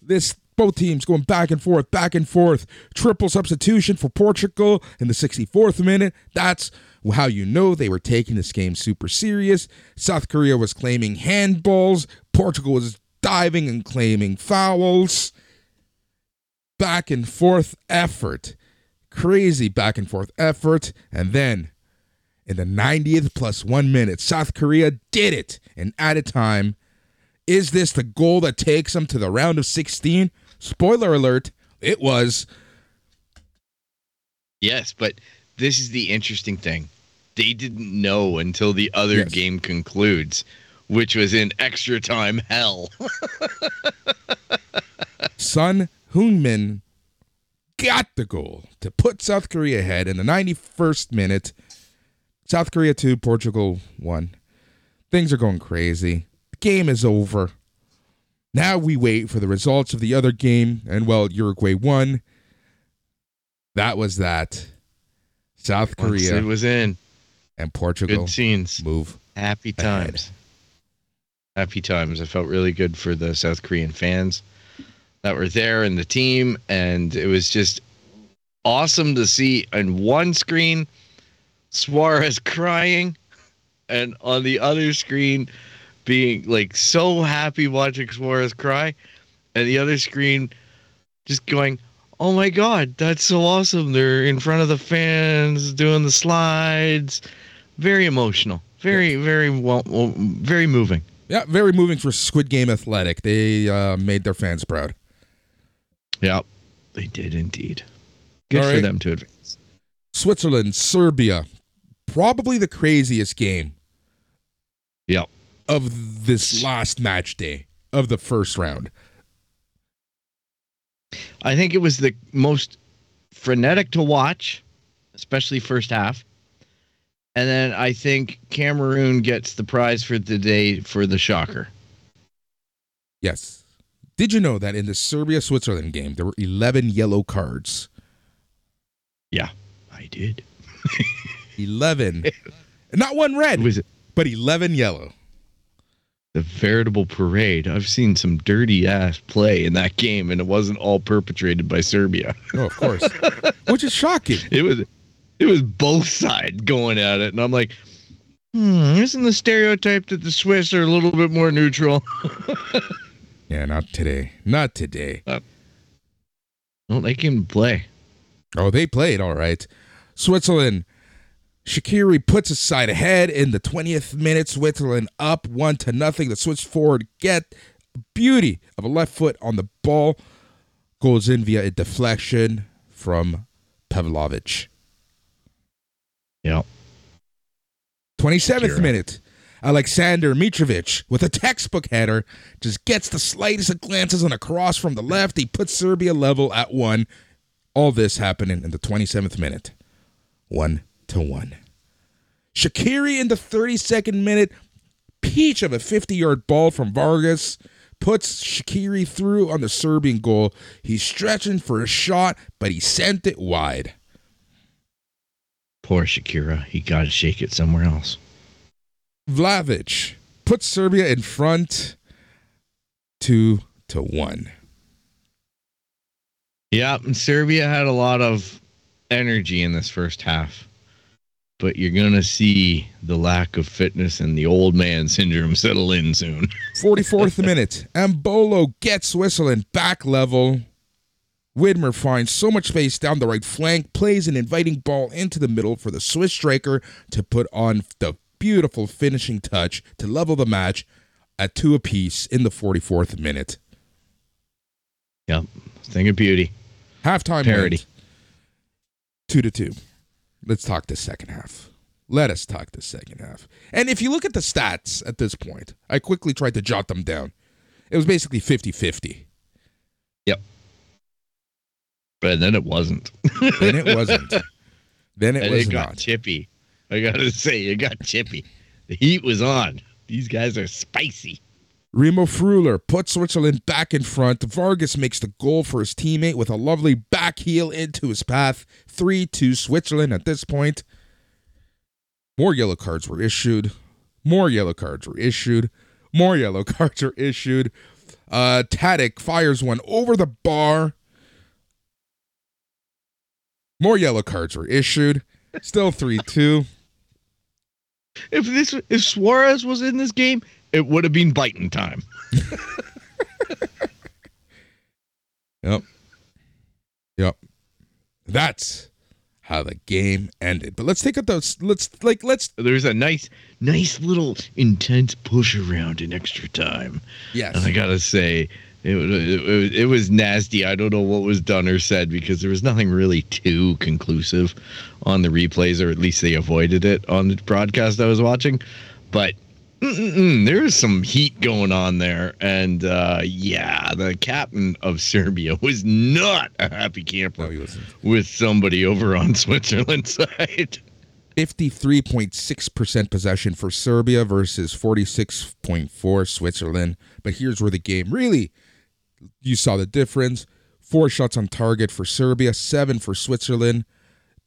This both teams going back and forth, back and forth. Triple substitution for Portugal in the 64th minute. That's how you know they were taking this game super serious. South Korea was claiming handballs. Portugal was diving and claiming fouls. Back and forth effort. Crazy back and forth effort. And then in the 90th plus one minute, South Korea did it in added time. Is this the goal that takes them to the round of 16? Spoiler alert, it was. yes, but this is the interesting thing. They didn't know until the other Yes. game concludes, which was in extra time hell. Son Heung-min got the goal to put South Korea ahead in the 91st minute. South Korea 2, Portugal 1. Things are going crazy. The game is over. Now we wait for the results of the other game, and well, Uruguay won. That was that. South Once Korea it was in. and Portugal Good scenes. move. Happy ahead. times. Happy times. I felt really good for the South Korean fans that were there and the team. And it was just awesome to see on one screen Suarez crying and on the other screen being like so happy watching Suarez cry. And the other screen just going, Oh my God, that's so awesome. They're in front of the fans doing the slides. Very emotional. Very, very well, well very moving. Yeah, very moving for Squid Game Athletic. They uh, made their fans proud. Yeah, they did indeed. Good All for right. them to advance. Switzerland, Serbia, probably the craziest game Yeah. of this last match day of the first round. I think it was the most frenetic to watch, especially first half. And then I think Cameroon gets the prize for the day for the shocker. Yes. Did you know that in the Serbia Switzerland game, there were 11 yellow cards? Yeah, I did. 11. Not one red, but 11 yellow. The veritable parade. I've seen some dirty ass play in that game, and it wasn't all perpetrated by Serbia. Oh, of course. Which is shocking. It was, it was both sides going at it, and I'm like, hmm, isn't the stereotype that the Swiss are a little bit more neutral? Yeah, not today. Not today. Well, they can play. Oh, they played all right. Switzerland. Shaqiri puts his side ahead in the 20th minute. Switzerland up one to nothing. The Swiss forward get beauty of a left foot on the ball. Goes in via a deflection from Pavlovic. Yeah. 27th Shakira. minute. Alexander Mitrovic with a textbook header just gets the slightest of glances on a cross from the left. He puts Serbia level at one. All this happening in the 27th minute. One to one. Shaqiri in the 32nd minute. Peach of a 50 yard ball from Vargas puts Shaqiri through on the Serbian goal. He's stretching for a shot, but he sent it wide. Poor Shakira. He got to shake it somewhere else. Vlahovic puts Serbia in front two to one. Yeah, and Serbia had a lot of energy in this first half. But you're going to see the lack of fitness and the old man syndrome settle in soon. 44th minute. Embolo gets Switzerland back level. Widmer finds so much space down the right flank, plays an inviting ball into the middle for the Swiss striker to put on the beautiful finishing touch to level the match at two apiece in the 44th minute. Yep. Thing of beauty. Halftime Parity. Two to two. Let's talk the second half. Let us talk the second half. And if you look at the stats at this point, I quickly tried to jot them down. It was basically 50 50. Yep. But then it wasn't. Then it wasn't. then it and was it got not. chippy. I got to say, it got chippy. The heat was on. These guys are spicy. Remo Freuler puts Switzerland back in front. Vargas makes the goal for his teammate with a lovely back heel into his path. 3 2 Switzerland at this point. More yellow cards were issued. More yellow cards were issued. More yellow cards are issued. Uh, Tadic fires one over the bar. More yellow cards were issued. Still 3 2. If this if Suarez was in this game, it would have been biting time. Yep. That's how the game ended. But let's take up those. Let's like let's There's a nice, nice little intense push around in extra time. yes. And I gotta say, it, it, it was nasty. I don't know what was done or said because there was nothing really too conclusive on the replays, or at least they avoided it on the broadcast I was watching. But mm-mm-mm, there was some heat going on there, and uh, yeah, the captain of Serbia was not a happy camper No, with somebody over on Switzerland's side. 53.6% possession for Serbia versus 46.4 Switzerland. But here's where the game really you saw the difference. Four shots on target for Serbia, seven for Switzerland,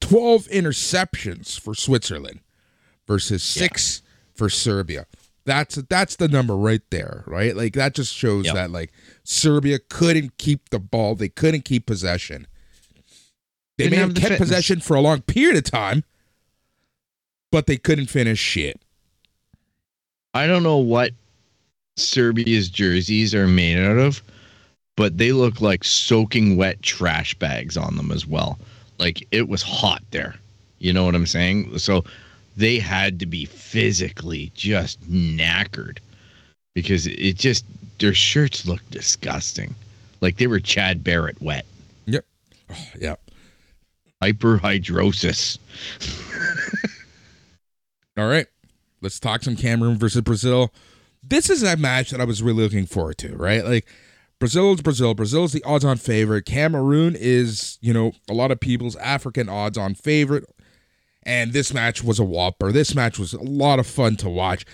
12 interceptions for Switzerland versus six for Serbia. That's that's the number right there, right? Like that just shows Yep. that like Serbia couldn't keep the ball, they couldn't keep possession. They Didn't may have have kept fitness. possession for a long period of time, but they couldn't finish shit. I don't know what Serbia's jerseys are made out of, but they look like soaking wet trash bags on them as well. Like it was hot there. You know what I'm saying? So they had to be physically just knackered because it just their shirts looked disgusting. Like they were Chad Barrett wet. Yep. yeah. Hyperhidrosis. All right. Let's talk some Cameroon versus Brazil. This is a match that I was really looking forward to, right? Like Brazil is Brazil. Brazil is the odds on favorite. Cameroon is, you know, a lot of people's African odds on favorite. And this match was a whopper. This match was a lot of fun to watch.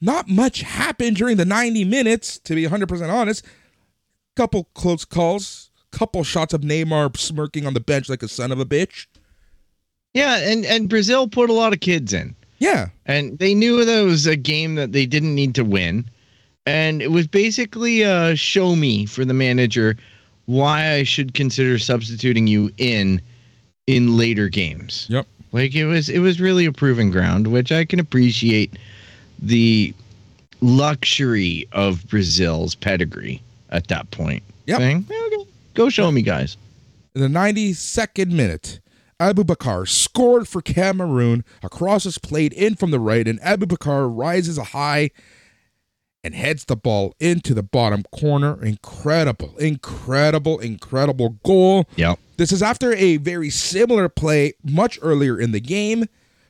Not much happened during the 90 minutes, to be 100% honest. Couple close calls, couple shots of Neymar smirking on the bench like a son of a bitch. Yeah, and and Brazil put a lot of kids in. Yeah. And they knew that it was a game that they didn't need to win. And it was basically a show me for the manager why I should consider substituting you in in later games. Yep. Like it was it was really a proving ground, which I can appreciate the luxury of Brazil's pedigree at that point. Yep. Saying, okay, go show me guys. In the 92nd minute, Aboubakar scored for Cameroon. A cross is played in from the right, and Aboubakar rises high and heads the ball into the bottom corner. Incredible, incredible, incredible goal. Yep. This is after a very similar play much earlier in the game,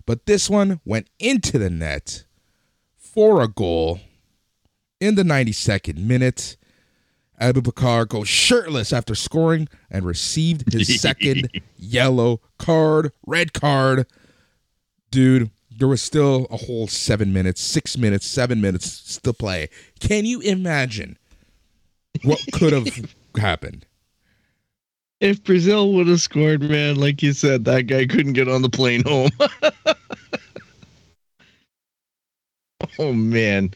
but this one went into the net for a goal in the 92nd minute. Aboubakar goes shirtless after scoring and received his second yellow card, red card. Dude, there was still a whole seven minutes, six minutes, seven minutes to play. Can you imagine what could have happened? If Brazil would have scored, man, like you said, that guy couldn't get on the plane home. oh man.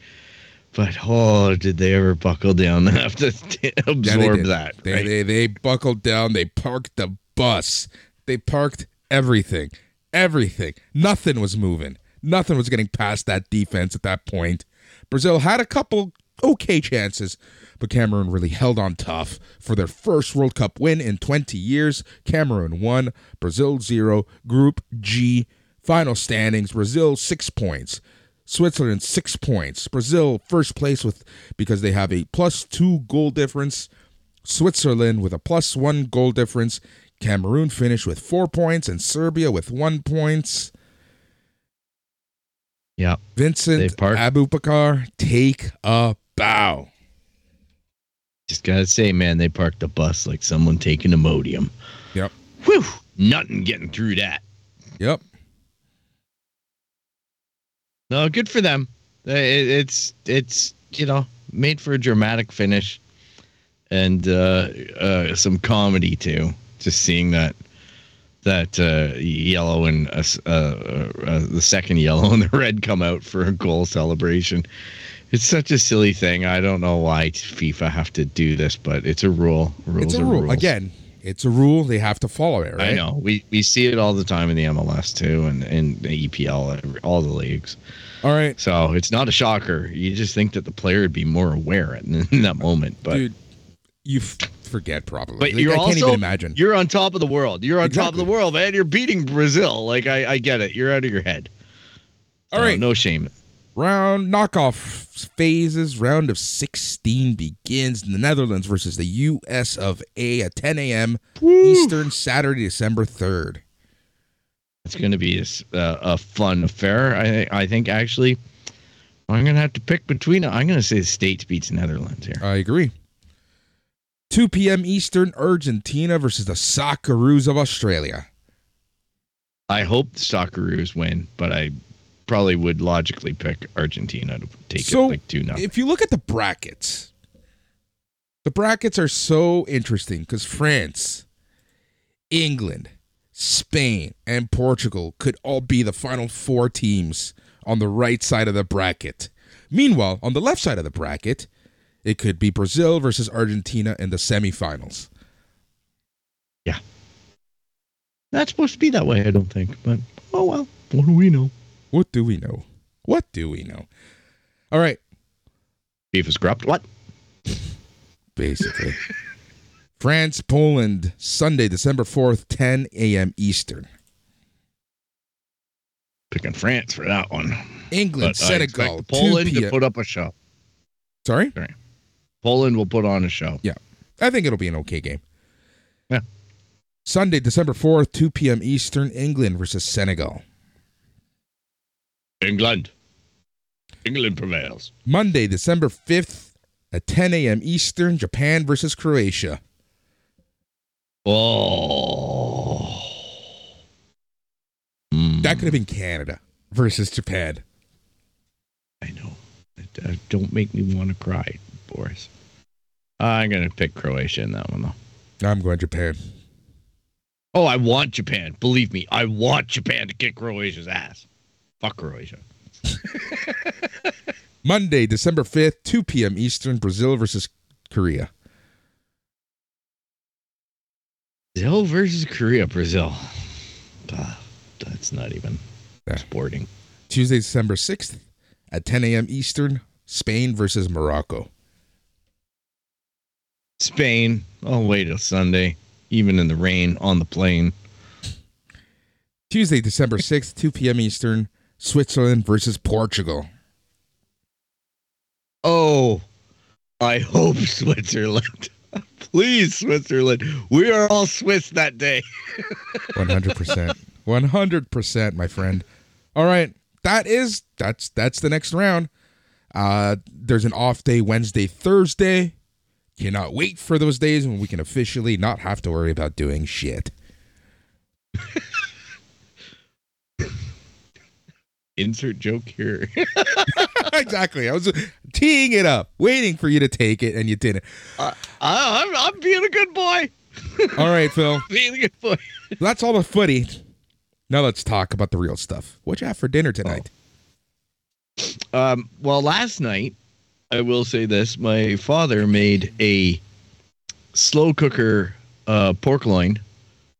But oh, did they ever buckle down after t- Yeah, they absorb that? They, right? they they buckled down. They parked the bus. They parked everything. Everything. Nothing was moving. Nothing was getting past that defense at that point. Brazil had a couple okay chances, but Cameroon really held on tough for their first World Cup win in 20 years. Cameroon won, Brazil 0, Group G. Final standings Brazil 6 points. Switzerland six points. Brazil first place with because they have a plus two goal difference. Switzerland with a plus one goal difference. Cameroon finished with four points and Serbia with one points. yeah. Vincent They've parked- Aboubakar, take a bow. Just gotta say, man, they parked the bus like someone taking Imodium. Yep. Whew. Nothing getting through that. Yep. No, good for them. Uh, It, it's it's you know made for a dramatic finish, and uh, uh, some comedy too. Just seeing that that uh, yellow and uh, uh, uh, uh, the second yellow and the red come out for a goal celebration. It's such a silly thing. I don't know why FIFA have to do this, but it's a rule. Rules It's a are rule. rules. Again, it's a rule. They have to follow it, right? I know. We we see it all the time in the MLS too, and in the EPL, all the leagues. All right. So it's not a shocker. You just think that the player would be more aware in, in that moment. But Dude, you f- forget probably. but Like, you're I can't also even imagine. you're on top of the world. You're on top of the world, man. You're beating Brazil. Like I, I get it. You're out of your head. All So, right. no shame. Round knockoff phases. Round of 16 begins. The Netherlands versus the U.S. of A. at 10 a.m. Eastern, Saturday, December 3rd. It's going to be a, s- uh, a fun affair. I I think actually, I'm going to have to pick between. I'm going to say the States beats Netherlands here. I agree. 2 p.m. Eastern, Argentina versus the Socceroos of Australia. I hope the Socceroos win, but I probably would logically pick Argentina to take So, it like two nothing. If you look at the brackets, the brackets are so interesting because France, England, Spain, and Portugal could all be the final four teams on the right side of the bracket. Meanwhile, on the left side of the bracket, it could be Brazil versus Argentina in the semifinals. Yeah. Not supposed to be that way, I don't think. But oh well, what do we know? What do we know? What do we know? All right, Beef is corrupt. What? basically. France, Poland, Sunday, December 4th, 10 a.m. Eastern. Picking France for that one. England, But Senegal, Poland 2 to put up a show. Sorry? Sorry? Poland will put on a show. Yeah. I think it'll be an okay game. Yeah. Sunday, December 4th, 2 p.m. Eastern, England versus Senegal. England. England prevails. Monday, December 5th at 10 a.m. Eastern, Japan versus Croatia. Oh. Hmm. That could have been Canada versus Japan. I know. Uh, don't make me want to cry, Boris. I'm gonna pick Croatia in that one though. I'm going to Japan. Oh, I want Japan. Believe me, I want Japan to kick Croatia's ass. Fuck Croatia. Monday, December 5th, 2 p.m. Eastern, Brazil versus Korea. Brazil versus Korea. Brazil. Ah, that's not even Yeah. sporting. Tuesday, December 6th at 10 a.m. Eastern, Spain versus Morocco. Spain. I'll wait till Sunday, even in the rain on the plane. Tuesday, December 6th, 2 p.m. Eastern, Switzerland versus Portugal. Oh, I hope Switzerland. Please, Switzerland. We are all Swiss that day. 100%. 100%, my friend. All right. That is that's that's the next round. Uh there's an off day Wednesday, Thursday. Cannot wait for those days when we can officially not have to worry about doing shit. Insert joke here. exactly. I was teeing it up, waiting for you to take it, and you didn't. I, I'm, I'm being a good boy. All right, Phil. Being a good boy. That's all the footy. Now let's talk about the real stuff. What you have for dinner tonight? Um, well, last night, I will say this: my father made a slow cooker uh, pork loin,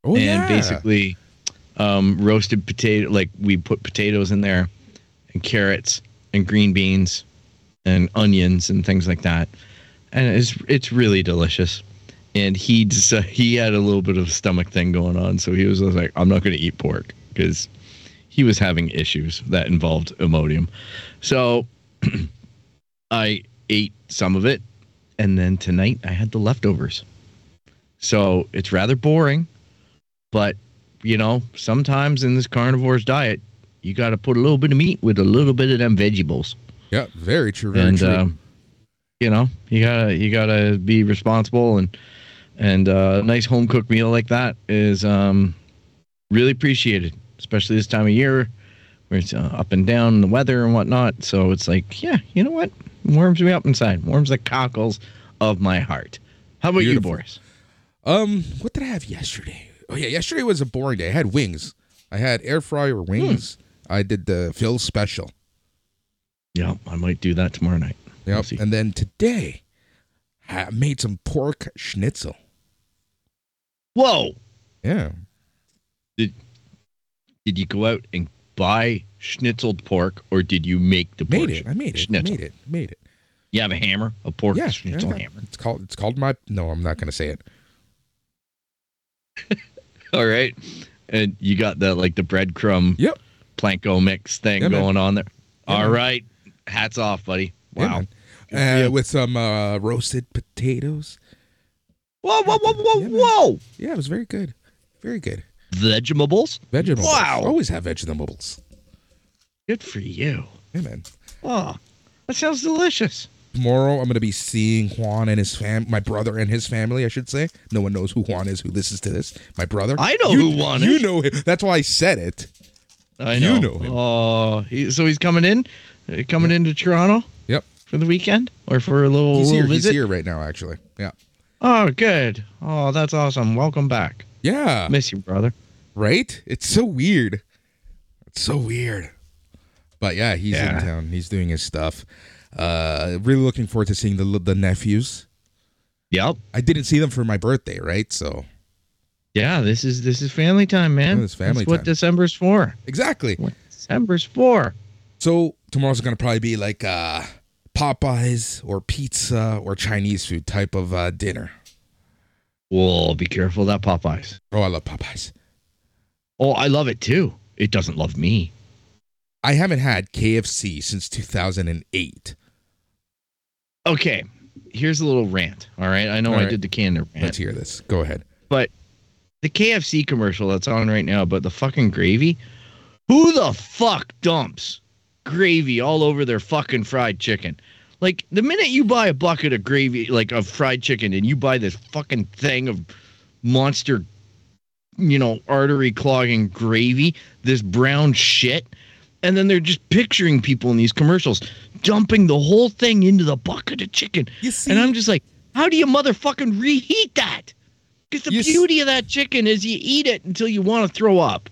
Oh, and yeah. basically um, roasted potato. Like we put potatoes in there, and carrots, and green beans, and onions, and things like that. And it's it's really delicious. And he just, uh, he had a little bit of a stomach thing going on, so he was like, "I'm not going to eat pork," because he was having issues that involved Imodium. So I ate some of it, and then tonight I had the leftovers. So it's rather boring, but you know, sometimes in this carnivore's diet, you got to put a little bit of meat with a little bit of them vegetables, Yeah, very true. Very and true. um, you know, you gotta you gotta be responsible and and uh, a nice home cooked meal like that is um, really appreciated, especially this time of year where it's uh, up and down in the weather and whatnot. So it's like, yeah, you know what, warms me up inside, warms the cockles of my heart. How about Beautiful. you, Boris? Um, what did I have yesterday? Oh yeah, yesterday was a boring day. I had wings. I had air fryer wings. I did the Phil special. Yeah, I might do that tomorrow night. We'll Yep. And then today, I made some pork schnitzel. Whoa! Yeah. Did you go out and buy schnitzeled pork, or did you make the pork Made it. I made it. schnitzel? Made it. Made it. You have a hammer, a pork Yeah. schnitzel yeah. hammer. It's called. It's called my. No, I'm not gonna say it. All right, and you got the like the breadcrumb Yep. panko mix thing Yeah, going on there. Yeah, All man. right, hats off, buddy. Wow. man. Uh, Yeah. With some uh, roasted potatoes. Whoa, whoa, whoa, whoa, Yeah, whoa! Yeah, it was very good. Very good. Vegetables. Vegetables. Wow. Always have vegetables. Good for you. Yeah, man. Oh, that sounds delicious. Tomorrow I'm gonna be seeing Juan and his fam, my brother and his family. I should say. No one knows who Juan is who listens to this. My brother. I know You- who Juan You is. You know him. That's why I said it. I know. You know. him. Oh, he, so he's coming in, Uh, coming into Toronto Yep. for the weekend or for a little, He's here. little He's visit. here right now. Actually. Yeah. Oh, good. Oh, that's awesome. Welcome back. Yeah. Miss you, brother. Right? It's so weird. It's so weird. But yeah, he's Yeah. in town. He's doing his stuff. Uh, really looking forward to seeing the the nephews. Yep. I didn't see them for my birthday, right? So Yeah, this is this is family time, man. It's family That's what. December's for. exactly. What December's for. So tomorrow's gonna probably be like uh, Popeyes or pizza or Chinese food type of uh, dinner. Whoa, be careful that Popeyes. Oh, I love Popeyes. Oh, I love it too. It doesn't love me. I haven't had KFC since 2008. Okay, here's a little rant. All right, I know All I right. did the canner rant, Let's hear this. Go ahead. but the KFC commercial that's on right now, but the fucking gravy. Who the fuck dumps gravy all over their fucking fried chicken? Like the minute you buy a bucket of gravy, like of fried chicken, and you buy this fucking thing of monster you know, artery clogging gravy, this brown shit. And then they're just picturing people in these commercials dumping the whole thing into the bucket of chicken. You see- and I'm just like, how do you motherfucking reheat that? Because the You s- beauty of that chicken is you eat it until you want to throw up.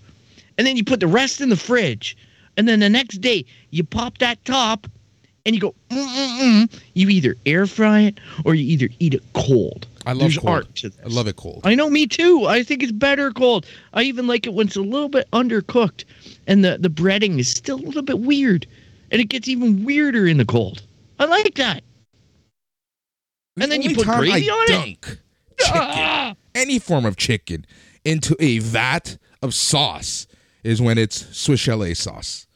And then you put the rest in the fridge. And then the next day, you pop that top and you go, Mm-mm-mm. you either air fry it or you either eat it cold. I love There's cold. art to this. I love it cold. I know, me too. I think it's better cold. I even like it when it's a little bit undercooked and the, the breading is still a little bit weird. And it gets even weirder in the cold. I like that. The and then you put gravy I on it? chicken, Ah! any form of chicken, into a vat of sauce is when it's Swiss chalet sauce.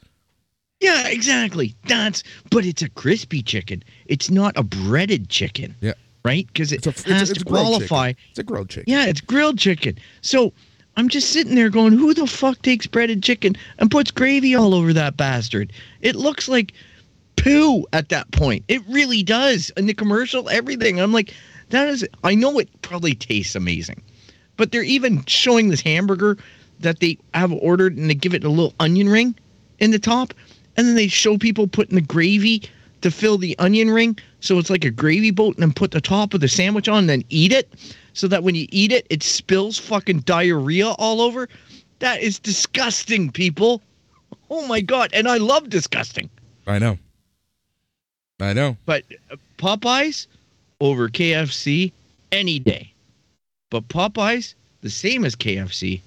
Yeah, exactly. That's but it's a crispy chicken. It's not a breaded chicken. Yeah. Right? Because it It's a it's, has it's to qualify. Chicken. It's a grilled chicken. Yeah, it's grilled chicken. So I'm just sitting there going, who the fuck takes breaded chicken and puts gravy all over that bastard? It looks like poo at that point. It really does. In the commercial, everything. I'm like, that is I know it probably tastes amazing. But they're even showing this hamburger that they have ordered and they give it a little onion ring in the top. And then they show people putting the gravy to fill the onion ring. So it's like a gravy boat and then put the top of the sandwich on and then eat it. So that when you eat it, it spills fucking diarrhea all over. That is disgusting, people. Oh my God. And I love disgusting. I know. I know. But Popeyes over KFC any day. But Popeyes, the same as KFC,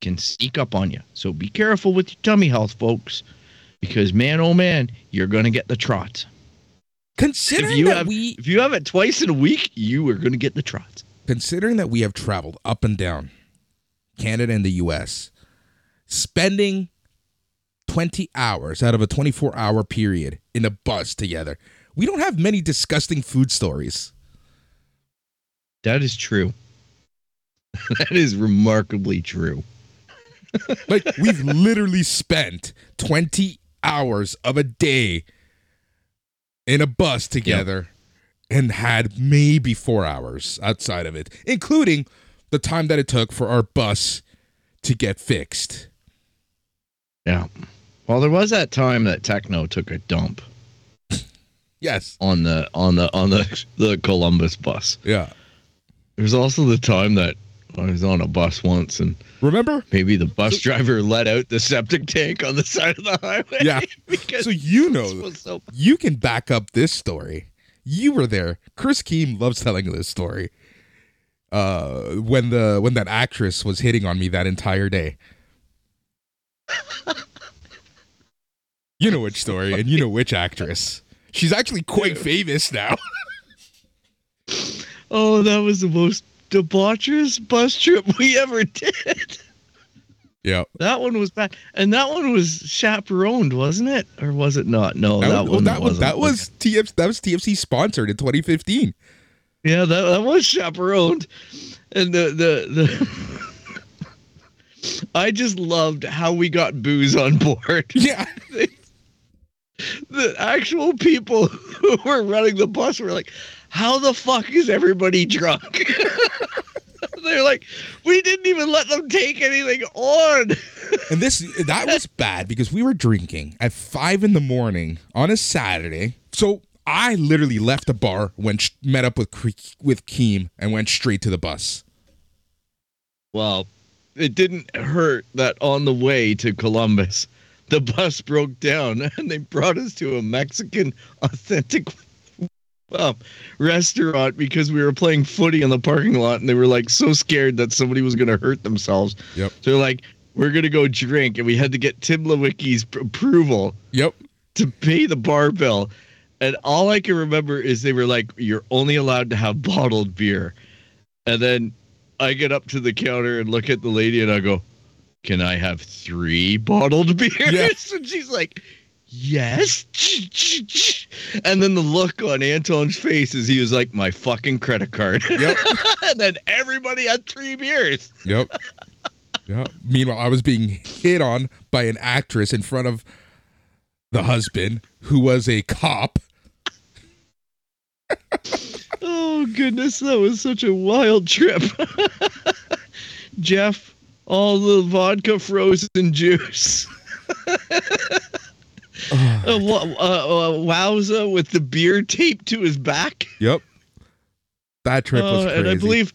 can sneak up on you. So be careful with your tummy health, folks, because man, oh man, you're gonna get the trots. Considering If you that have we if you have it twice in a week, you are gonna get the trots. Considering that we have traveled up and down Canada and the US, spending 20 hours out of a 24 hour period in a bus together, we don't have many disgusting food stories. That is true. that is remarkably true. Like, we've literally spent 20 hours of a day in a bus together and had maybe four hours outside of it, including the time that it took for our bus to get fixed. Yeah. Well, there was that time that Techno took a dump Yes. on the on the on the the Columbus bus. Yeah. There's also the time that I was on a bus once and Remember? maybe the bus driver let out the septic tank on the side of the highway. Yeah. because So you know, so you can back up this story. You were there. Chris Keem loves telling this story. Uh, when the when that actress was hitting on me that entire day. you know which story, and you know which actress. She's actually quite famous now. Oh, that was the most debaucherous bus trip we ever did. Yeah. That one was bad, and that one was chaperoned, wasn't it, or was it not? No, that, That, was, one that was wasn't. that was TF that was TFC sponsored in 2015. yeah, that that was chaperoned, and the the the. I just loved how we got booze on board. Yeah. the actual people who were running the bus were like, "How the fuck is everybody drunk?" They're like, "We didn't even let them take anything on." And this that was bad because we were drinking at five in the morning on a Saturday. So I literally left the bar, went met up with with Keem, and went straight to the bus. Well, it didn't hurt that on the way to Columbus, the bus broke down and they brought us to a Mexican authentic um, restaurant because we were playing footy in the parking lot and they were like so scared that somebody was going to hurt themselves. Yep. So they're like, we're going to go drink. And we had to get Tim Lewicki's pr- approval Yep. to pay the bar bill. And all I can remember is they were like, you're only allowed to have bottled beer. And then I get up to the counter and look at the lady and I go, can I have three bottled beers? Yeah. And she's like, yes. And then the look on Anton's face is he was like, my fucking credit card. Yep. and then everybody had three beers. Yep. Yep. Meanwhile, I was being hit on by an actress in front of the husband who was a cop. Oh goodness, that was such a wild trip. Jeff, all the vodka frozen juice. Uh, uh, uh, Wowza with the beer taped to his back. Yep. That trip was Uh, crazy. and I believe,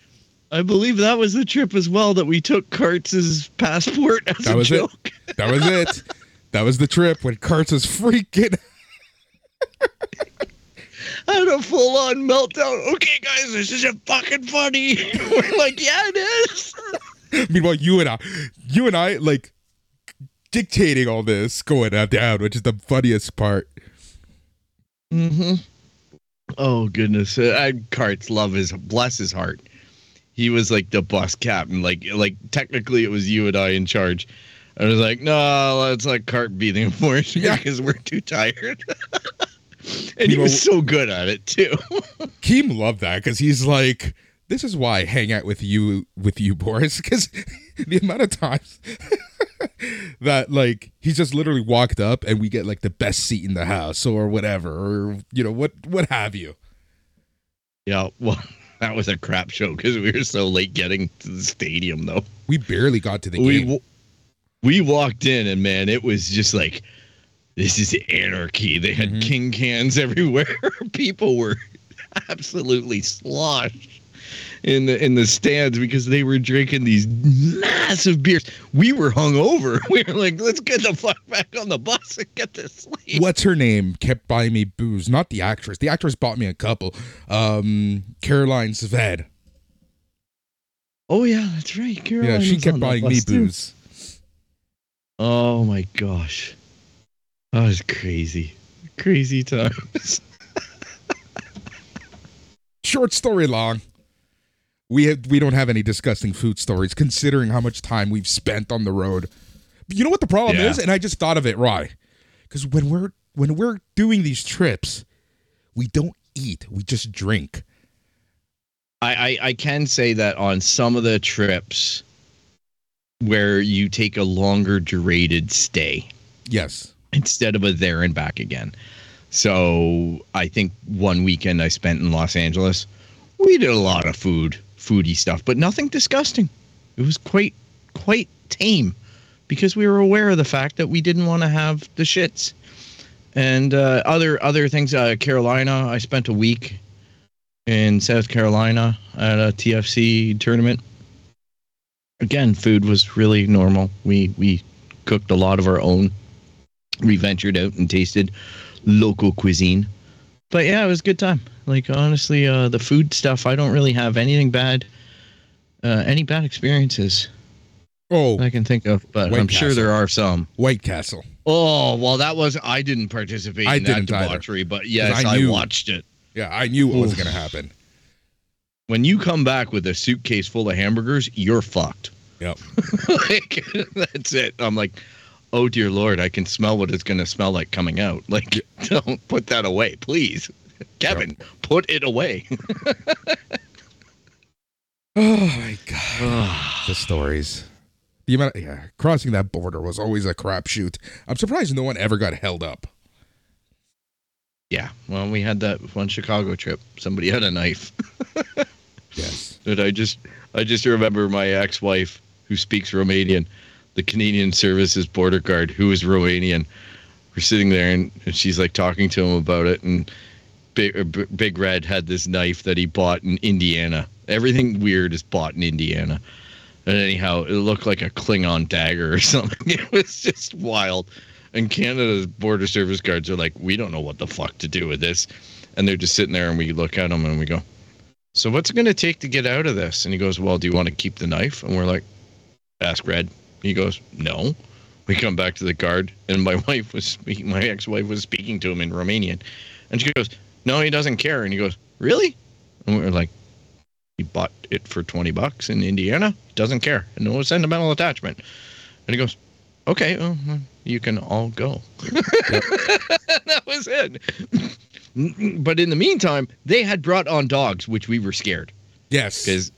I believe that was the trip as well that we took Kurtz's passport as That a was it. joke. that was it. That was the trip when Kurtz was freaking. I had a full on meltdown. Okay, guys, this isn't fucking funny. We're like, yeah, it is. Meanwhile, you and I, you and I, like dictating all this going up down, which is the funniest part. Mm-hmm. Oh goodness, uh, I Kartz love his bless his heart. He was like the bus captain. Like like technically, it was you and I in charge. I was like, no, let's let Cart be the enforcer Yeah. because we're too tired. and he You was so good at it too. Keem loved that because he's like, this is why I hang out with you, with you, Boris, because the amount of times that like he's just literally walked up and we get like the best seat in the house or whatever, or you know what, what have you. yeah, well, that was a crap show because we were so late getting to the stadium though. We barely got to the we game. we walked in and man, it was just like this is anarchy. They had Mhm. king cans everywhere. People were absolutely sloshed in the in the stands because they were drinking these massive beers. We were hungover. We were like, let's get the fuck back on the bus and get to sleep. What's her name? Kept buying me booze. Not the actress. The actress bought me a couple. Um, Caroline Sved. Oh yeah, that's right. Yeah, she kept buying me too. booze. Oh my gosh. That was crazy. Crazy times. Short story long. We have, we don't have any disgusting food stories, considering how much time we've spent on the road. But you know what the problem Yeah. is, and I just thought of it, right? Because when we're when we're doing these trips, we don't eat; we just drink. I, I, I can say that on some of the trips where you take a longer durated stay Yes. instead of a there and back again. So I think one weekend I spent in Los Angeles, we did a lot of food, foodie stuff, but nothing disgusting. It was quite quite tame because we were aware of the fact that we didn't want to have the shits. And uh, other other things, uh, Carolina, I spent a week in South Carolina at a TFC tournament. Again, food was really normal. We we cooked a lot of our own. We ventured out and tasted local cuisine. But yeah, it was a good time. Like honestly, uh, the food stuff, I don't really have anything bad, uh, any bad experiences Oh, I can think of. But White I'm sure there are some. White Castle. Oh well, that was I didn't participate I in that didn't either. debauchery, but yes, I I, watched it. Yeah, I knew what was going to happen. When you come back with a suitcase full of hamburgers, you're fucked. Yep. like that's it. I'm like, oh dear lord, I can smell what it's gonna smell like coming out. Like, don't put that away, please, Kevin. Put it away. Oh my god. the stories. The amount, yeah, crossing that border was always a crapshoot. I'm surprised no one ever got held up. yeah. Well, we had that one Chicago trip. Somebody had a knife. Yes. And I just I just remember my ex-wife who speaks Romanian, the Canadian Services border guard who is Romanian. We're sitting there and, and she's like talking to him about it and Big, uh, Big Red had this knife that he bought in Indiana. Everything weird is bought in Indiana. And anyhow, it looked like a Klingon dagger or something. It was just wild. And Canada's border service guards are like, we don't know what the fuck to do with this. And they're just sitting there and we look at them and we go, so what's it going to take to get out of this? And he goes, well, do you want to keep the knife? And we're like, ask Red. He goes, no. We come back to the guard, and my wife was speaking, my ex-wife was speaking to him in Romanian, and she goes, no, he doesn't care. And he goes, really? And we're like, he bought it for twenty bucks in Indiana. He doesn't care, and no sentimental attachment. And he goes, okay, well, you can all go. that was it. But in the meantime, they had brought on dogs, which we were scared Yes. because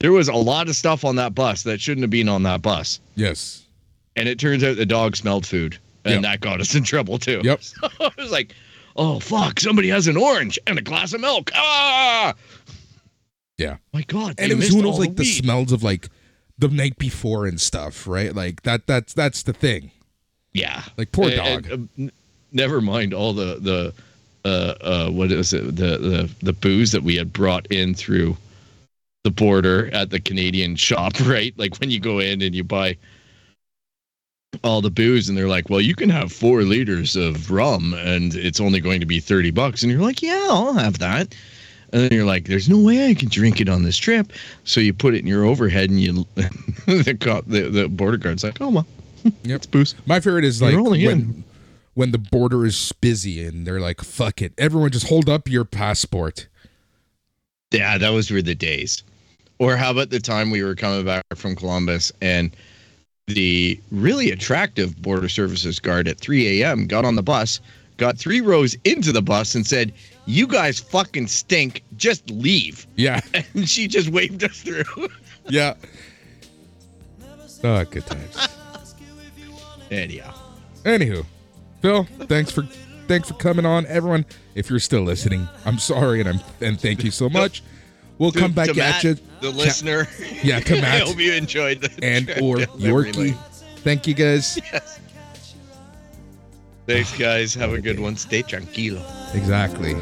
there was a lot of stuff on that bus that shouldn't have been on that bus. Yes. And it turns out the dog smelled food, and Yep. that got us in trouble too. Yep. So I was like, "Oh fuck! Somebody has an orange and a glass of milk." Ah! Yeah. My God. And it was who knows like the weed. smells of like the night before and stuff, right? Like that that's that's the thing. Yeah. Like, poor dog. and, uh, n- never mind all the the uh uh what is it the the the booze that we had brought in through the border at the Canadian shop, right? Like when you go in and you buy all the booze and they're like, "Well, you can have 4 liters of rum and it's only going to be 30 bucks." And you're like, "Yeah, I'll have that." And then you're like, "There's no way I can drink it on this trip." So you put it in your overhead and you the cop the, the border guard's like, "Oh, well, Yep. it's booze." My favorite is like when in. when the border is busy and they're like, "Fuck it, everyone, just hold up your passport." Yeah, those were the days. Or how about the time we were coming back from Columbus and the really attractive border services guard at 3 a.m. got on the bus, got three rows into the bus, and said, "You guys fucking stink. Just leave." Yeah, And she just waved us through. yeah. Oh, good times. Anyhow, Anywho, Phil, thanks for thanks for coming on. Everyone, if you're still listening, I'm sorry and I'm and thank you so much. We'll To- come back at you. the listener. Yeah, to I hope you enjoyed the and or Yorkie. Thank you guys. Thanks, guys. Have a good one. Stay tranquilo. Exactly.